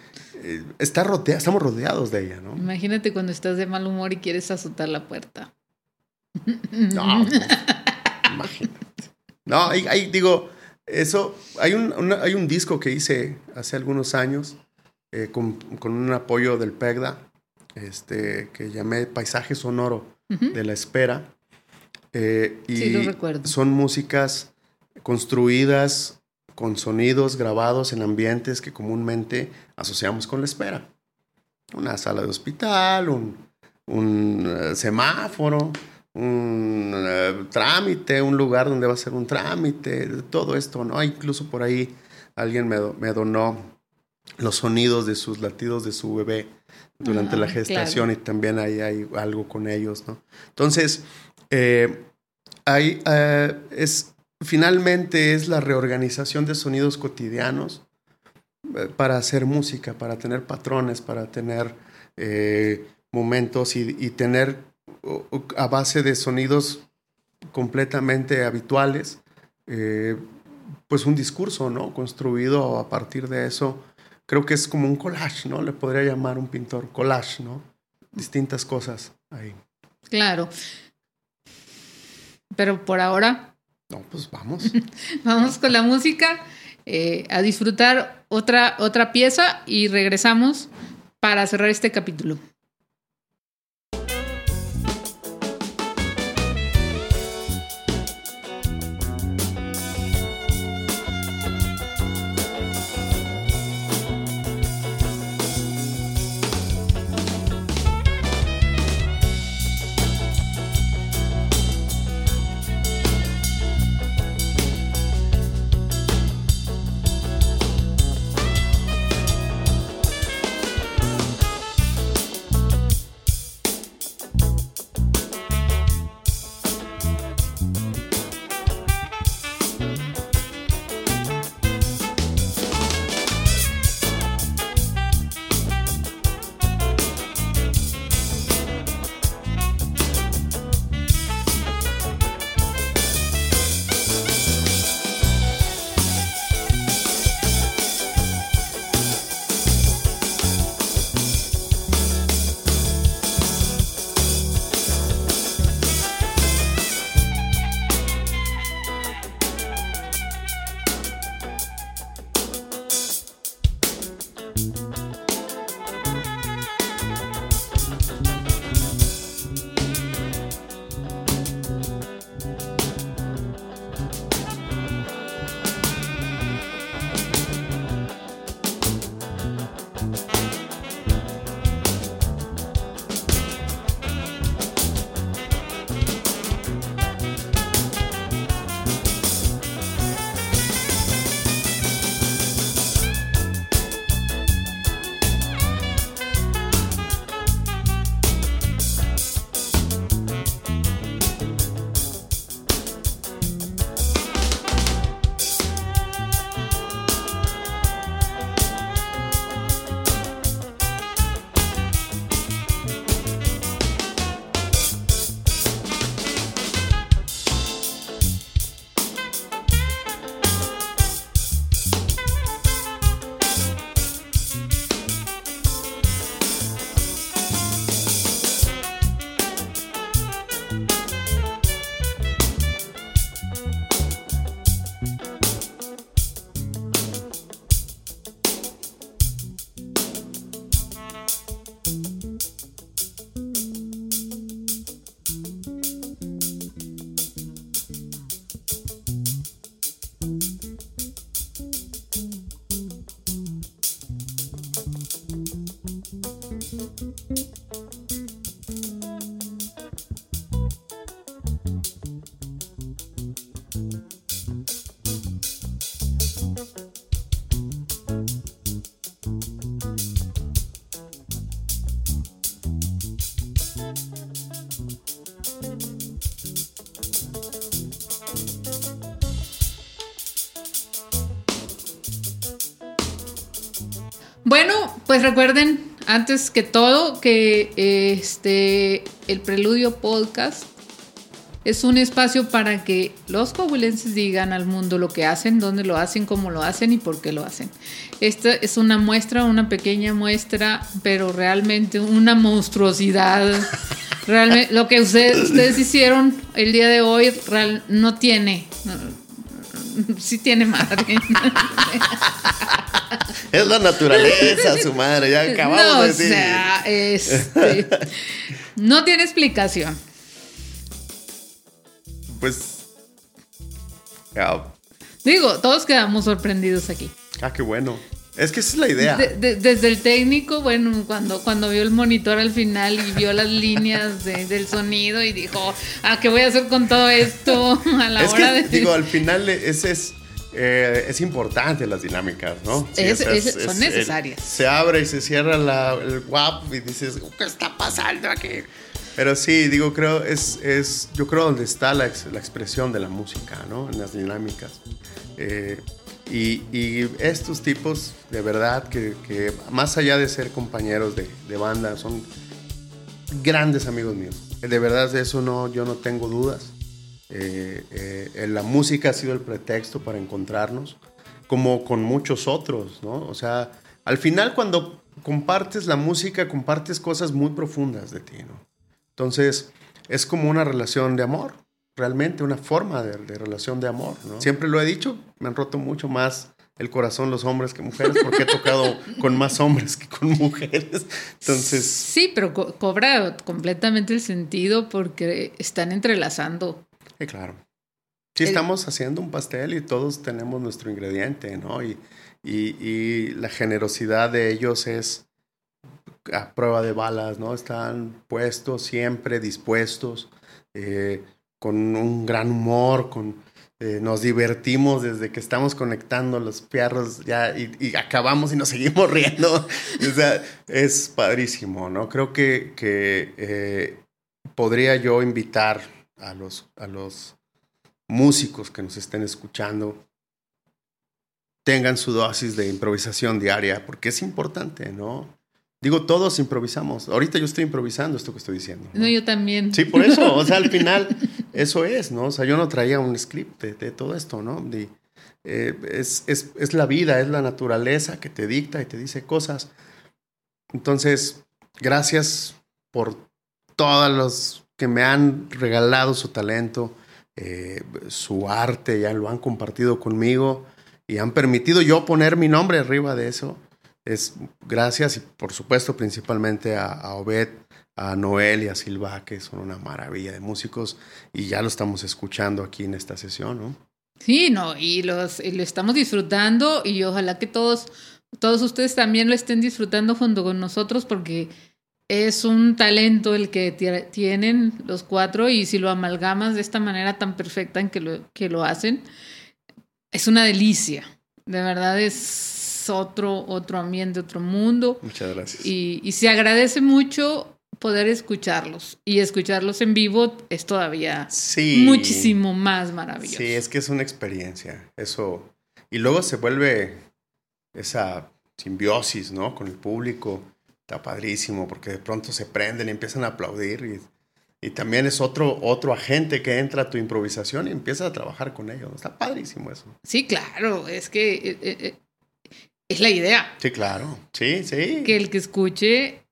eh, está estamos rodeados de ella, ¿no? imagínate cuando estás de mal humor y quieres azotar la puerta. No, pues, imagínate. No, ahí digo, eso, hay un, una- hay un disco que hice hace algunos años eh, con, con un apoyo del PEGDA, este, que llamé Paisaje Sonoro de la Espera. Eh, y Sí, lo recuerdo. son músicas construidas con sonidos grabados en ambientes que comúnmente asociamos con la espera. Una sala de hospital, un, un eh, semáforo, un eh, trámite, un lugar donde va a ser un trámite, todo esto, ¿no? Incluso por ahí alguien me, do- me donó los sonidos de sus latidos de su bebé durante Ah, la gestación y también ahí hay algo con ellos, ¿no? Entonces, eh, hay, eh, es, finalmente es la reorganización de sonidos cotidianos eh, para hacer música, para tener patrones, para tener eh, momentos y, tener a base de sonidos completamente habituales, eh, pues un discurso, ¿no? Construido a partir de eso. Creo que es como un collage, ¿no? Le podría llamar un pintor collage, ¿no? Distintas cosas ahí. Claro. Pero por ahora No, pues vamos. vamos con la música, eh, a disfrutar otra, otra pieza y regresamos para cerrar este capítulo. Bueno, pues recuerden, antes que todo, que este el Preludio Podcast es un espacio para que los coahuilenses digan al mundo lo que hacen, dónde lo hacen, cómo lo hacen y por qué lo hacen. Esta es una muestra, una pequeña muestra, pero realmente una monstruosidad. Realmente, lo que ustedes, hicieron el día de hoy real, no tiene. sí tiene madre. Es la naturaleza, su madre, ya acabamos no, de decir. O sea, este, no tiene explicación. Pues. ya, Digo, todos quedamos sorprendidos aquí. Ah, qué bueno. Es que esa es la idea. De- de- desde el técnico, bueno, cuando, cuando vio el monitor al final y vio las líneas de- del sonido y dijo, ah, ¿qué voy a hacer con todo esto a la es hora que, de... digo, al final ese es. Eh, es importante las dinámicas, ¿no? Es- o sea, es- son necesarias. se abre y se cierra la- el WAP y dices, ¿qué está pasando aquí? Pero sí, digo, creo, es, es yo creo donde está la, ex- la expresión de la música, ¿no? En las dinámicas. Eh, y, y estos tipos, de verdad, que, que más allá de ser compañeros de, de banda, son grandes amigos míos. De verdad, de eso no, yo no tengo dudas. Eh, eh, la música ha sido el pretexto para encontrarnos, como con muchos otros, ¿no? O sea, al final cuando compartes la música, compartes cosas muy profundas de ti, ¿no? Entonces, es como una relación de amor, realmente una forma de, de relación de amor, ¿no? Siempre lo he dicho, me han roto mucho más el corazón los hombres que mujeres, porque he tocado con más hombres que con mujeres. Entonces, Sí, pero co- cobra completamente el sentido porque están entrelazando. Sí, claro. Sí, El- estamos haciendo un pastel y todos tenemos nuestro ingrediente, ¿no? Y, y- y la generosidad de ellos es a prueba de balas, ¿no? Están puestos siempre, dispuestos, eh, con un gran humor, con, eh, nos divertimos desde que estamos conectando los perros ya y, y acabamos y nos seguimos riendo. o sea, es padrísimo, ¿no? Creo que, que eh, podría yo invitar a los, a los músicos que nos estén escuchando tengan su dosis de improvisación diaria, porque es importante, ¿no? Digo, todos improvisamos. Ahorita yo estoy improvisando esto que estoy diciendo. ¿no? No, yo también. Sí, por eso, o sea, al final eso es, ¿no? O sea, yo no traía un script de, de todo esto, ¿no? De, eh, es, es, es la vida, es la naturaleza que te dicta y te dice cosas. Entonces, gracias por todos los que me han regalado su talento, eh, su arte, ya lo han compartido conmigo y han permitido yo poner mi nombre arriba de eso. Es gracias y por supuesto principalmente a, a Obed, a Noel y a Silva, que son una maravilla de músicos y ya lo estamos escuchando aquí en esta sesión, ¿no? Sí, no, y, los, y lo estamos disfrutando y ojalá que todos, todos ustedes también lo estén disfrutando junto con nosotros porque es un talento el que ti- tienen los cuatro y si lo amalgamas de esta manera tan perfecta en que lo, que lo hacen, es una delicia. De verdad es otro, otro ambiente, otro mundo Muchas gracias. y, y se agradece mucho poder escucharlos y escucharlos en vivo es todavía sí. muchísimo más maravilloso. Sí, es que es una experiencia. Eso. Y luego se vuelve esa simbiosis, ¿no? Con el público. Está padrísimo porque de pronto se prenden y empiezan a aplaudir. Y, y también es otro, otro agente que entra a tu improvisación y empieza a trabajar con ellos. Está padrísimo eso. Sí, claro, es que eh, eh, eh, es la idea, Sí, claro. Sí, sí. que el que escuche,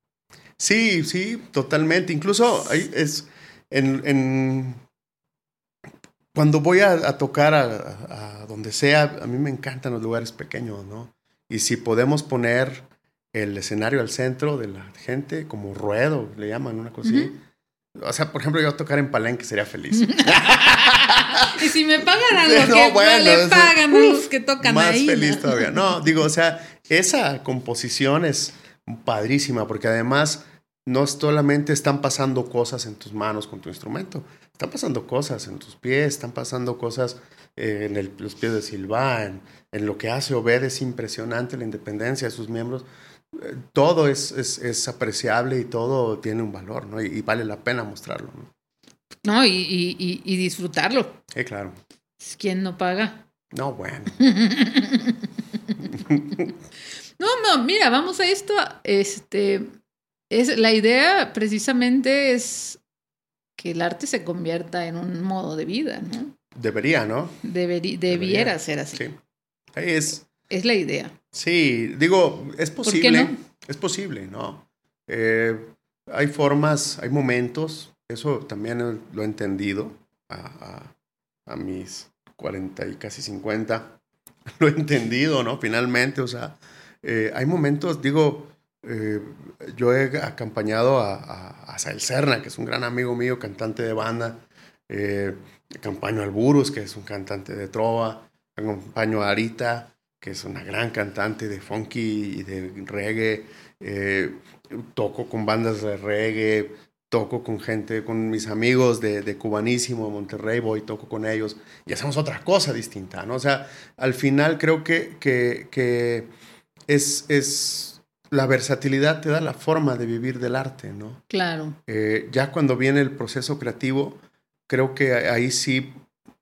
Sí, sí, totalmente. Incluso es en, en- cuando voy a, a tocar a, a donde sea, a mí me encantan los lugares pequeños, ¿no? Y si podemos poner el escenario al centro de la gente, como ruedo, le llaman una cosa así. O sea, por ejemplo, yo a tocar en Palenque sería feliz. y si me pagan a los No, que bueno, le pagan a los que tocan Más ahí. feliz ¿no? todavía. No, digo, o sea, esa composición es padrísima porque además no solamente están pasando cosas en tus manos con tu instrumento, están pasando cosas en tus pies, están pasando cosas eh, en los pies de Silva, en, lo que hace Obed, es impresionante la independencia de sus miembros. Eh, todo es, es, apreciable y todo tiene un valor, ¿no? Y, vale la pena mostrarlo, ¿no? No, y, y, y disfrutarlo. Sí, claro. ¿Quién no paga? No, bueno. no, no, mira, vamos a esto. Este, es, la idea precisamente es que el arte se convierta en un modo de vida, ¿no? Debería, ¿no? debiera ser así. Sí. Es, es la idea. Sí, digo, es posible. Es posible, ¿no? Eh, hay formas, hay momentos, eso también lo he entendido a, a, mis 40 y casi 50. Lo he entendido, ¿no? Finalmente, o sea, eh, hay momentos, digo, eh, yo he acompañado a, a, a Serna, que es un gran amigo mío, cantante de banda. Eh, acompaño al Burus, que es un cantante de trova. Acompaño a Arita, que es una gran cantante de funky y de reggae. Eh, toco con bandas de reggae. Toco con gente, con mis amigos de, de Cubanísimo, Monterrey, voy, toco con ellos y hacemos otra cosa distinta, ¿no? O sea, al final creo que, que, que es, es la versatilidad te da la forma de vivir del arte, ¿no? Claro. Eh, ya cuando viene el proceso creativo, creo que ahí sí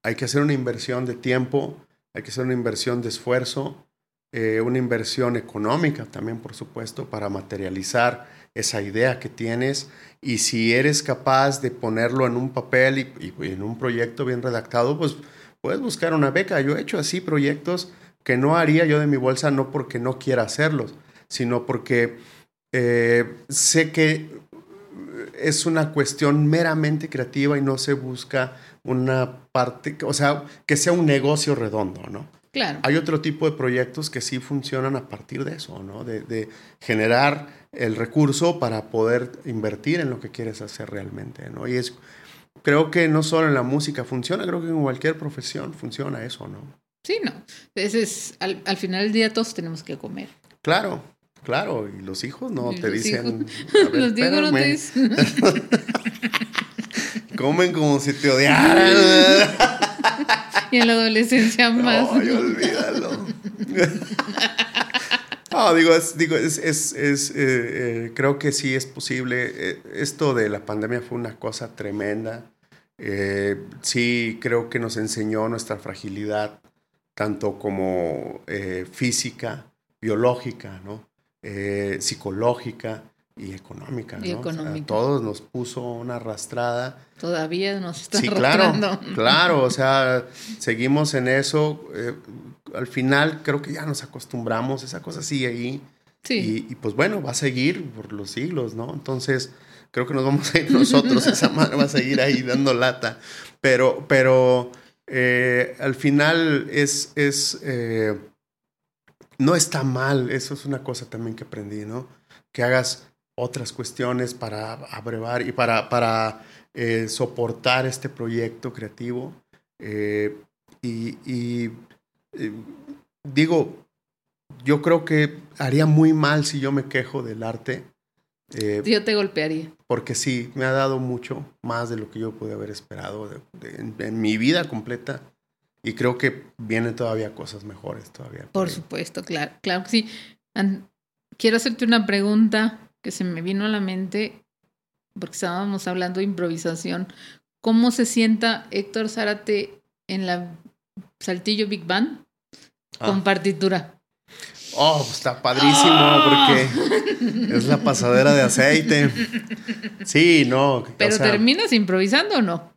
hay que hacer una inversión de tiempo, hay que hacer una inversión de esfuerzo, eh, una inversión económica también, por supuesto, para materializar esa idea que tienes. Y si eres capaz de ponerlo en un papel y, en un proyecto bien redactado, pues puedes buscar una beca. Yo he hecho así proyectos que no haría yo de mi bolsa, no porque no quiera hacerlos, sino porque eh, sé que es una cuestión meramente creativa y no se busca una parte, o sea, que sea un negocio redondo, ¿no? Claro. Hay otro tipo de proyectos que sí funcionan a partir de eso, ¿no? De, generar el recurso para poder invertir en lo que quieres hacer realmente, ¿no? Y es, creo que no solo en la música funciona, creo que en cualquier profesión funciona eso, ¿no? Sí, no. Entonces, al, al final del día todos tenemos que comer. Claro, Claro, y los hijos no te dicen. los hijos no te dicen. Comen como si te odiaran. y en la adolescencia más. Ay, olvídalo. no, digo, es, digo, es, es, es eh, eh, creo que sí es posible. Eh, esto de la pandemia fue una cosa tremenda. sí, creo que nos enseñó nuestra fragilidad, tanto como física, biológica, ¿no? Eh, psicológica y económica. Y económica. todos nos puso una arrastrada. Todavía nos está sí, Claro, claro, o sea, seguimos en eso. Eh, al final creo que ya nos acostumbramos, esa cosa sigue ahí. Sí. Y, pues bueno, va a seguir por los siglos, ¿no? Entonces, creo que nos vamos a ir nosotros, esa madre va a seguir ahí dando lata. Pero, pero eh, al final es, es no está mal, eso es una cosa también que aprendí, ¿no? Que hagas otras cuestiones para abrevar y para, para eh, soportar este proyecto creativo. Eh, y, eh, digo, yo creo que haría muy mal si yo me quejo del arte. yo te golpearía. Porque sí, me ha dado mucho más de lo que yo pude haber esperado en mi vida completa y creo que vienen todavía cosas mejores todavía. Por supuesto, claro, claro que sí. Quiero hacerte una pregunta que se me vino a la mente porque estábamos hablando de improvisación. ¿Cómo se sienta Héctor Zárate en la Saltillo Big Band con ah. partitura? Oh, pues está padrísimo porque es la pasadera de aceite. Sí, no. Pero terminas improvisando o no?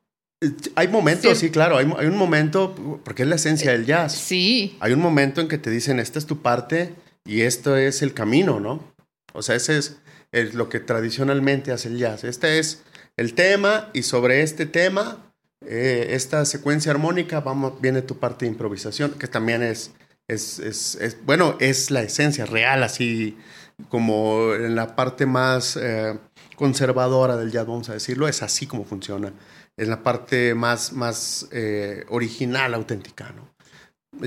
Hay momentos, sí, claro, hay, un momento, porque es la esencia del jazz. Sí. Hay un momento en que te dicen, esta es tu parte y esto es el camino, ¿no? O sea, ese es, lo que tradicionalmente hace el jazz. Este es el tema y sobre este tema, eh, esta secuencia armónica, vamos, viene tu parte de improvisación, que también es, es, es, bueno, es la esencia real, así como en la parte más eh, conservadora del jazz, vamos a decirlo, es así como funciona es la parte más, más eh, original, auténtica, ¿no?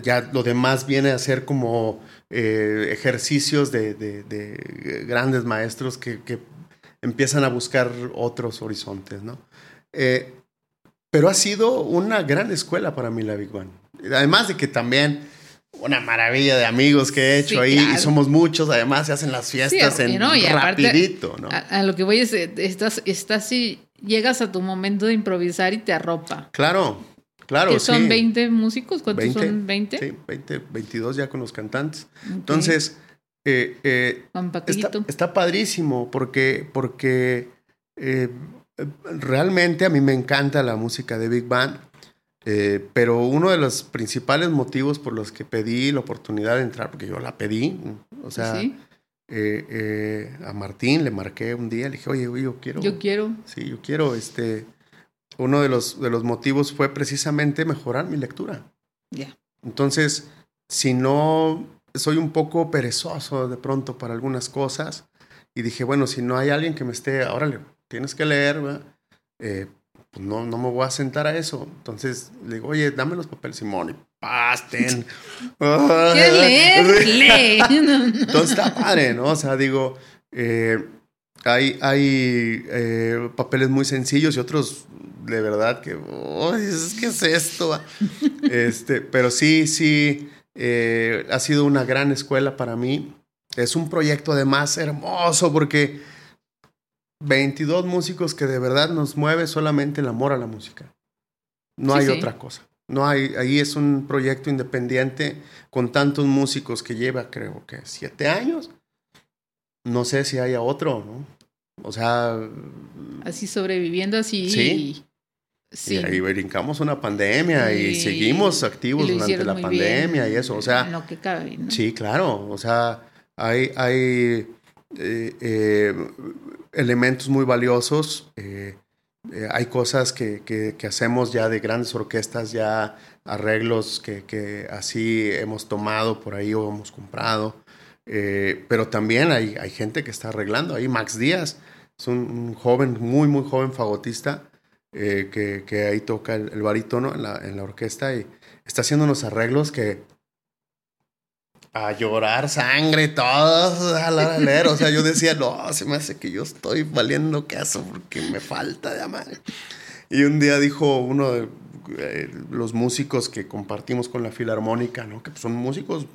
Ya lo demás viene a ser como eh, ejercicios de, de, grandes maestros que, que empiezan a buscar otros horizontes, ¿no? Eh, pero ha sido una gran escuela para mí la Big Band. Además de que también una maravilla de amigos que he hecho ahí y somos muchos, además se hacen las fiestas en no, rapidito, ¿no? A, lo que voy es, estás, estás y llegas a tu momento de improvisar y te arropa. Claro, claro. Que son 20 músicos, ¿cuántos son 20? Sí, 20, 22 ya con los cantantes. Entonces, eh, eh, está, padrísimo porque, porque eh, realmente a mí me encanta la música de Big Band. Eh, pero uno de los principales motivos por los que pedí la oportunidad de entrar, porque yo la pedí, o sea, eh, eh, a Martín le marqué un día, le dije, oye, yo quiero. Yo quiero. Sí, yo quiero, este, uno de los, de los motivos fue precisamente mejorar mi lectura. Ya. Entonces, si no, soy un poco perezoso de pronto para algunas cosas, y dije, bueno, si no hay alguien que me esté, órale, tienes que leer, eh, pues no, no me voy a sentar a eso. Entonces le digo, oye, dame los papeles, Simón, pasten. ¿Quieres leer? Lee. Entonces está padre, ¿no? O sea, digo, eh, hay, hay eh, papeles muy sencillos y otros de verdad que, ¿qué es esto? este, pero sí, sí, eh, ha sido una gran escuela para mí. Es un proyecto además hermoso porque 22 músicos que de verdad nos mueve solamente el amor a la música. No hay otra cosa. No hay, ahí es un proyecto independiente con tantos músicos que lleva, creo que, siete años. No sé si haya otro, ¿no? O sea. Así sobreviviendo así. Sí. Sí. Y ahí brincamos una pandemia y seguimos activos durante la pandemia y eso. O sea. lo que cabe, ¿no? Sí, claro. O sea, hay, hay eh, eh, elementos muy valiosos. Eh, hay cosas que, que, hacemos ya de grandes orquestas, ya arreglos que, que, así hemos tomado por ahí o hemos comprado. pero también hay, hay, gente que está arreglando. Ahí Max Díaz es un, joven, muy, muy joven fagotista que, que, ahí toca el, el barítono en la, en la orquesta y está haciendo unos arreglos que a llorar sangre, todo a la leer. O sea, yo decía, no, se me hace que yo estoy valiendo caso porque me falta de amar. Y un día dijo uno de eh, los músicos que compartimos con la Filarmónica, ¿no? Que son músicos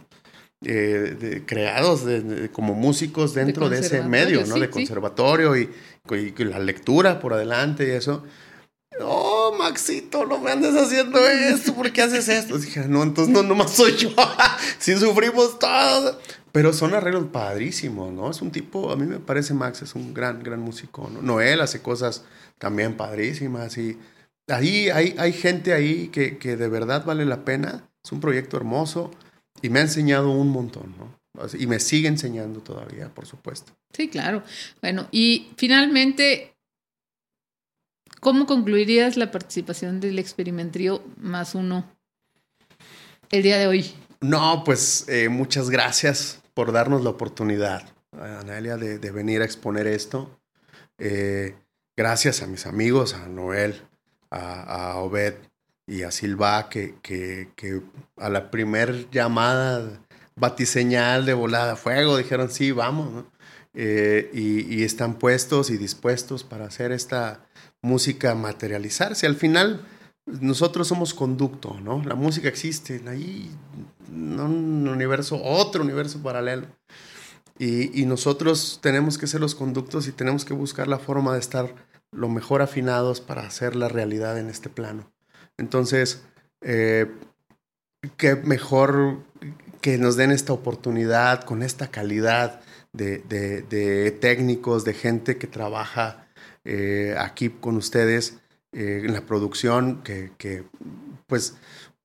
eh, creados como músicos dentro de, ese medio, ¿no? de conservatorio y, y, la lectura por adelante y eso. Oh, Maxito, no me andes haciendo esto, ¿por qué haces esto? Dije, no, entonces no, nomás soy yo, si sufrimos todos. Pero son arreglos padrísimos, ¿no? Es un tipo, a mí me parece Max es un gran, gran músico, ¿no? Noel hace cosas también padrísimas y ahí hay, hay gente ahí que, que de verdad vale la pena. Es un proyecto hermoso y me ha enseñado un montón, ¿no? Y me sigue enseñando todavía, por supuesto. Sí, claro. Bueno, y finalmente, ¿Cómo concluirías la participación del experimentrío más uno el día de hoy? No, pues eh, muchas gracias por darnos la oportunidad, Anelia, de, venir a exponer esto. Eh, gracias a mis amigos, a Noel, a, Obed y a Silva, que, a la primer llamada batiseñal de volada fuego dijeron sí, vamos, eh, y, y, están puestos y dispuestos para hacer esta, música materializarse. Al final, nosotros somos conducto, ¿no? La música existe ahí, un universo, otro universo paralelo. Y, nosotros tenemos que ser los conductos y tenemos que buscar la forma de estar lo mejor afinados para hacer la realidad en este plano. Entonces, eh, qué mejor que nos den esta oportunidad con esta calidad de, de técnicos, de gente que trabaja eh, aquí con ustedes eh, en la producción, que, que, pues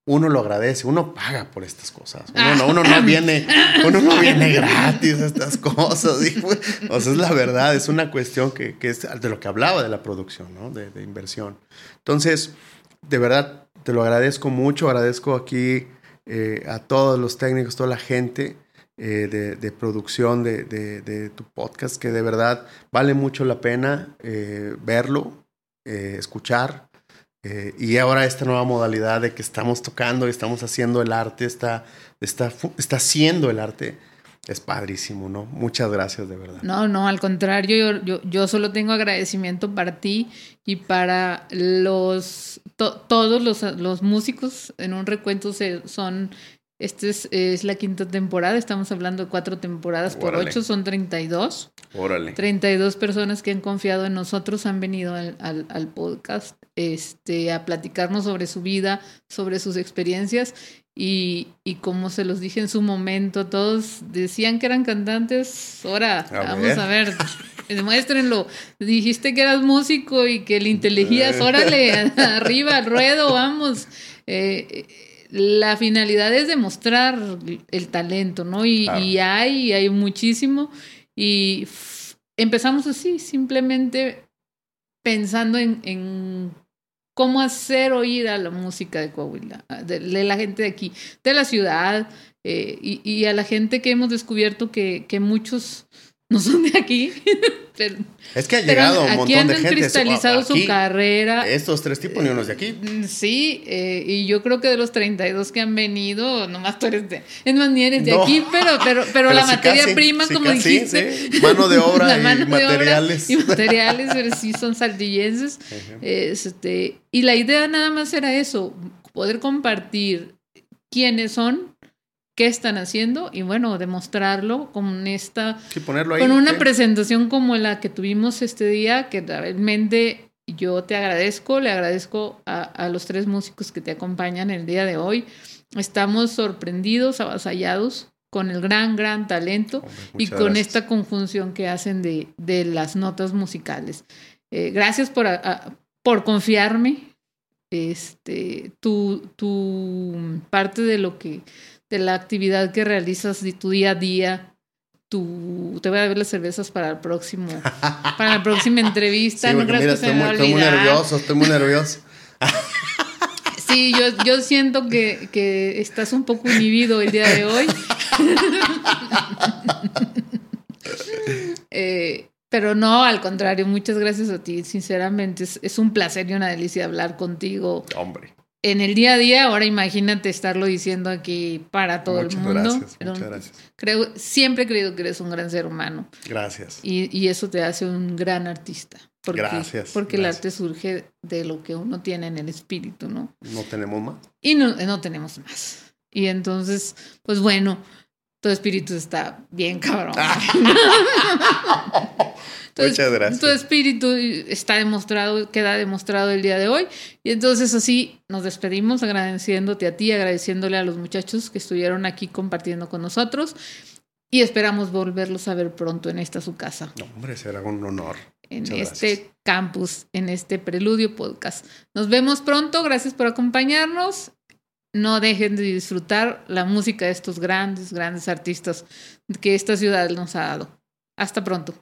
uno lo agradece, uno paga por estas cosas. Uno no, viene, uno no viene gratis a estas cosas. Pues, o sea, es la verdad, es una cuestión que, que, es de lo que hablaba de la producción, ¿no? de, de inversión. Entonces, de verdad, te lo agradezco mucho, agradezco aquí eh, a todos los técnicos, toda la gente. Eh, de, producción de, tu podcast, que de verdad vale mucho la pena eh, verlo, eh, escuchar. y ahora esta nueva modalidad de que estamos tocando y estamos haciendo el arte, está, está, está haciendo el arte. es padrísimo, ¿no? Muchas gracias, de verdad. No, no, al contrario, yo, yo, solo tengo agradecimiento para ti y para los todos los, los, músicos en un recuento se, son esta es, la quinta temporada, estamos hablando de cuatro temporadas por ocho, son 32. Órale. 32 personas que han confiado en nosotros han venido al, al, podcast este, a platicarnos sobre su vida, sobre sus experiencias y, y, como se los dije en su momento, todos decían que eran cantantes. Ahora, vamos a ver, demuéstrenlo. Dijiste que eras músico y que le inteligías, órale, arriba, al ruedo, vamos. Eh, la finalidad es demostrar el talento, ¿no? Y, hay, hay muchísimo. Y empezamos así, simplemente pensando en, cómo hacer oír a la música de Coahuila, de, la gente de aquí, de la ciudad, eh, y, a la gente que hemos descubierto que, que muchos no son de aquí. es que ha llegado un montón de gente. cristalizado su carrera. Estos tres tipos, ni unos de aquí. Mm, sí, eh, y yo creo que de los 32 que han venido, nomás tú eres de. Es más, ni eres de aquí, pero, pero, pero, la materia prima, como dijiste. Mano de obra y materiales. y materiales, pero sí son saldillenses. este, y la idea nada más era eso: poder compartir quiénes son qué están haciendo y bueno, demostrarlo con esta, con una presentación como la que tuvimos este día, que realmente yo te agradezco, le agradezco a, los tres músicos que te acompañan el día de hoy. Estamos sorprendidos, avasallados con el gran, gran talento y con esta conjunción que hacen de, de las notas musicales. Eh, gracias por, por confiarme. Este, tu, tu parte de lo que de la actividad que realizas de tu día a día. Tu, te voy a ver las cervezas para el próximo, para la próxima entrevista. no creas que estoy, muy, estoy muy nervioso, estoy muy nervioso. Sí, yo, yo siento que, que estás un poco inhibido el día de hoy. eh, pero no, al contrario, muchas gracias a ti. Sinceramente, es, es, un placer y una delicia hablar contigo. Hombre en el día a día, ahora imagínate estarlo diciendo aquí para todo el mundo. Gracias, muchas gracias. Creo, siempre he creído que eres un gran ser humano. Gracias. Y, y eso te hace un gran artista. Porque, gracias. Porque el arte surge de lo que uno tiene en el espíritu, ¿no? No tenemos más. Y no, no tenemos más. Y entonces, pues bueno, tu espíritu está bien cabrón. Muchas gracias. Tu espíritu está demostrado, queda demostrado el día de hoy. Y entonces así nos despedimos agradeciéndote a ti, agradeciéndole a los muchachos que estuvieron aquí compartiendo con nosotros. Y esperamos volverlos a ver pronto en esta su casa. No, hombre, será un honor. En este campus, en este Preludio Podcast. Nos vemos pronto. Gracias por acompañarnos. No dejen de disfrutar la música de estos grandes, grandes artistas que esta ciudad nos ha dado. Hasta pronto.